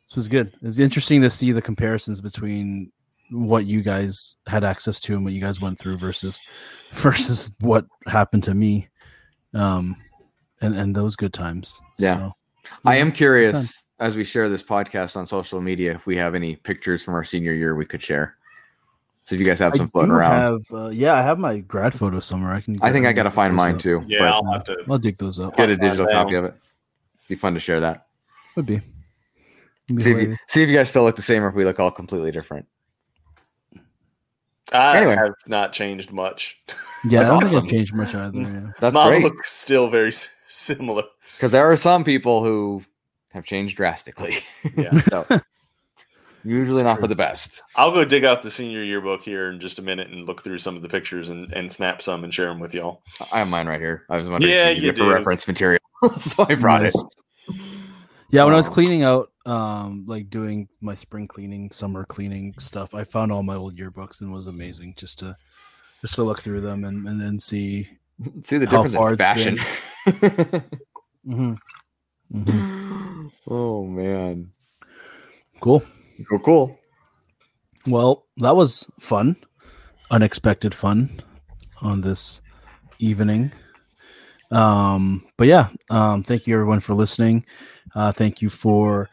this was good. It's interesting to see the comparisons between what you guys had access to and what you guys went through versus <laughs> versus what happened to me. Um, and and those good times. Yeah. So, I am curious as we share this podcast on social media if we have any pictures from our senior year we could share. So if you guys have some I floating around, Have, uh, yeah, I have my grad photo somewhere. I can. I think I gotta find mine up. too. Yeah, but I'll have to. I'll dig those up. get a I'll find digital copy of it. Be fun to share that. Would be. Would be See if, you, see if you guys still look the same or if we look all completely different. I Anyway. have not changed much. Yeah, I That's don't think awesome. <laughs> I've changed much either. Yeah. That's Mine great looks still very s- similar. because there are some people who have changed drastically. Yeah. <laughs> so usually not for the best. I'll go dig out the senior yearbook here in just a minute and look through some of the pictures and, and snap some and share them with y'all. I have mine right here. I was wondering Yeah, if you you get do. for reference material, <laughs> so I brought Nice. it. Yeah, when I was Um, cleaning out, um, like doing my spring cleaning, summer cleaning stuff, I found all my old yearbooks and it was amazing just to just to look through them and, and then see. <laughs> See the difference in fashion. <laughs> Mhm. Mhm. oh man, Cool. cool, cool. Well, that was fun, unexpected fun on this evening. Um, but yeah, um, thank you everyone for listening. Uh, thank you for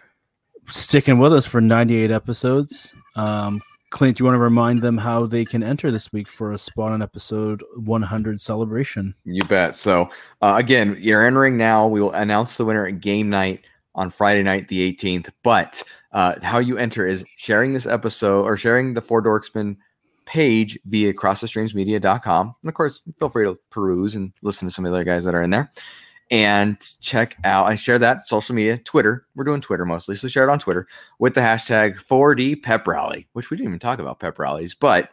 sticking with us for 98 episodes. Um, Clint, do you want to remind them how they can enter this week for a spot on episode 100 celebration? You bet. So uh, again, you're entering now. We will announce the winner at game night on Friday night, the 18th. But uh, how you enter is sharing this episode or sharing the Four Dorksmen page via crossthestreamsmedia.com. And of course, feel free to peruse and listen to some of the other guys that are in there. And check out, I share that social media, Twitter. We're doing Twitter mostly. So share it on Twitter with the hashtag 4D Pep Rally, which we didn't even talk about pep rallies, but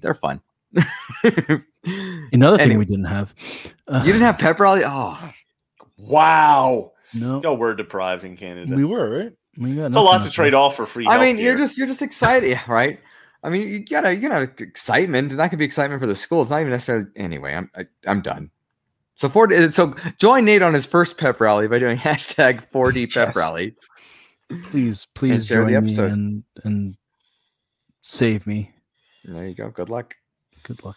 they're fun. <laughs> Another thing Anyway. we didn't have. Uh, You didn't have pep rally? Oh, Wow. no. Y'all were deprived in Canada. We were, right? We got it's a lot to trade there. off for free. I mean, healthcare. you're just you're just excited, <laughs> right? I mean, you gotta you gotta have excitement, and that could be excitement for the school. It's not even necessarily anyway. I'm I, I'm done. So for so join Nate on his first pep rally by doing <laughs> hashtag 4D pep Yes. rally. Please, please share the join me episode. and and save me. There you go. Good luck. Good luck.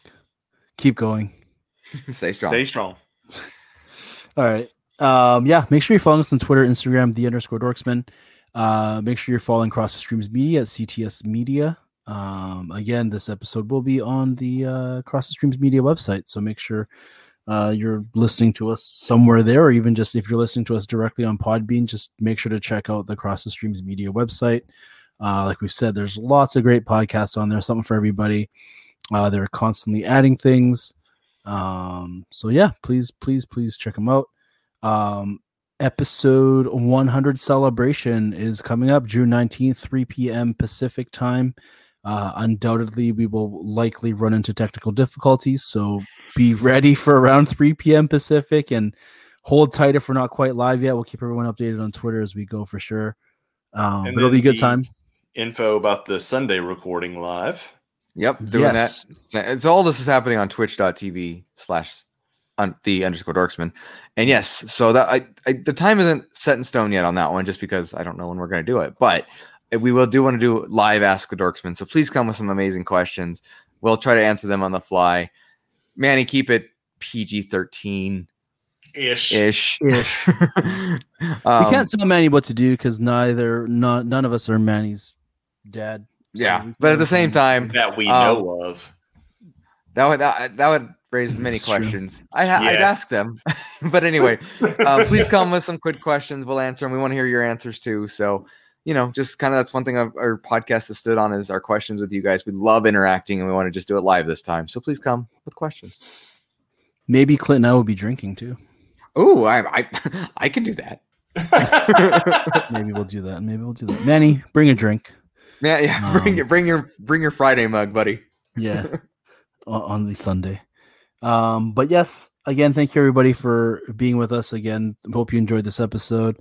Keep going. <laughs> Stay strong. stay strong. <laughs> All right. Um, yeah, make sure you're following us on Twitter, Instagram, the underscore dorksman. Uh, make sure you're following Cross the Streams Media at CTS Media. Um, again, this episode will be on the uh, Cross the Streams Media website, so make sure uh, you're listening to us somewhere there, or even just if you're listening to us directly on Podbean, just make sure to check out the Cross the Streams Media website. Uh, like we've said, there's lots of great podcasts on there, something for everybody. Uh, they're constantly adding things. Um, so yeah, please, please, please check them out. Um, episode 100 celebration is coming up June 19th, 3 p.m. Pacific time. Uh, undoubtedly, we will likely run into technical difficulties, so be ready for around 3 p.m. Pacific and hold tight if we're not quite live yet. We'll keep everyone updated on Twitter as we go for sure. Um, but it'll be a good time. Info about the Sunday recording live. Yep, doing Yes. that. So all this is happening on twitch.tv slash un- the underscore dorksman. And yes, so that I, I the time isn't set in stone yet on that one, just because I don't know when we're gonna do it. But we will do want to do live ask the dorksman. So please come with some amazing questions. We'll try to answer them on the fly. Manny, keep it PG thirteen Ish. ish. Ish. <laughs> we we can't tell Manny what to do because neither not none of us are Manny's dad. So Yeah, we but at the can't- same time, That we Um, know of. That would that, that would raise many It's true. questions. I ha- I'd Yes. ask them, <laughs> but anyway, um, please <laughs> come with some quick questions. We'll answer them. We want to hear your answers too. So you know, just kind of that's one thing of our podcast has stood on is our questions with you guys. We love interacting, and we want to just do it live this time. So please come with questions. Maybe Clint and I will be drinking too. Oh, I I <laughs> I can do that. <laughs> Maybe we'll do that. Maybe we'll do that. Manny, bring a drink. Yeah, yeah. <laughs> bring your. Bring your bring your Friday mug, buddy. Yeah, on the Sunday. Um, but yes, again, thank you everybody for being with us again. Hope you enjoyed this episode.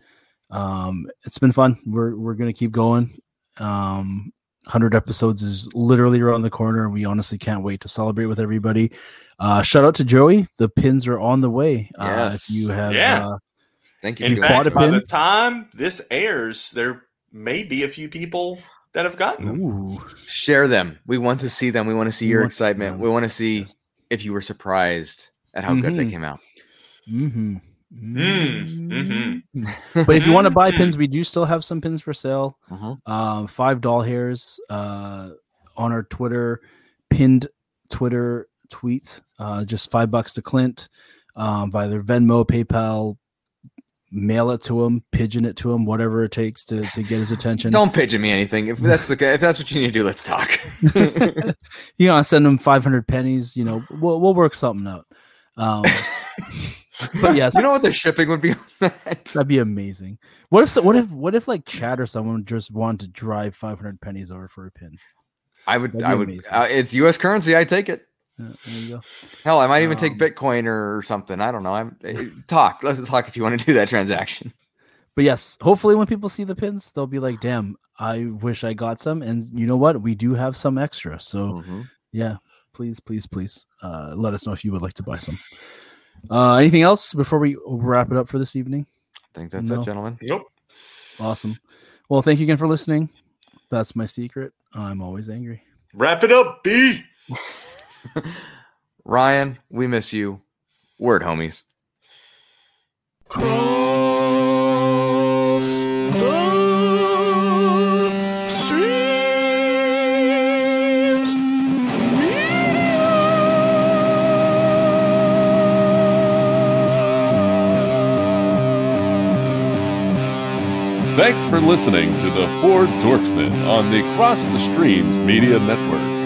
Um, it's been fun. We're we're gonna keep going. Um, hundred episodes is literally around the corner. We honestly can't wait to celebrate with everybody. Uh, shout out to Joey. The pins are on the way. Uh, if you have, Yeah. uh, Thank you. In for bought fact, by pin? the time this airs, there may be a few people that have gotten them. ooh, Share them. We want to see them. We want to see We your want to see excitement. We want to see Yes. if you were surprised at how good they Mhm. came out. Mm-hmm. Mm, <laughs> But if you want to buy pins, we do still have some pins for sale. Mhm. Um, five doll hairs uh, on our Twitter, pinned Twitter tweet. Uh, just five bucks to Clint um, by their Venmo, PayPal. Mail it to him, pigeon it to him, whatever it takes to, to get his attention. Don't pigeon me anything. If that's the if that's what you need to do, let's talk. <laughs> you know, I send him 500 pennies. You know, we'll, we'll work something out. Um, <laughs> but yes, you know what the shipping would be on that? That'd be amazing. What if what if what if like Chad or someone just wanted to drive 500 pennies over for a pin? I would I would uh, it's US currency, I take it. Yeah, there you go. Hell, I might even take Um, Bitcoin or something. I don't know. I'm eh, talk. Let's talk if you want to do that transaction. But yes, hopefully when people see the pins, they'll be like, "Damn, I wish I got some." And you know what? We do have some extra. So yeah, please, please, please, uh, let us know if you would like to buy some. Uh, anything else before we wrap it up for this evening? I think that's No. it, gentlemen. Nope. Awesome. Well, thank you again for listening. That's my secret. I'm always angry. Wrap it up, B. <laughs> Ryan, we miss you. Word homies. Thanks for listening to the Four Dorksmen on the Cross the Streams Media Network.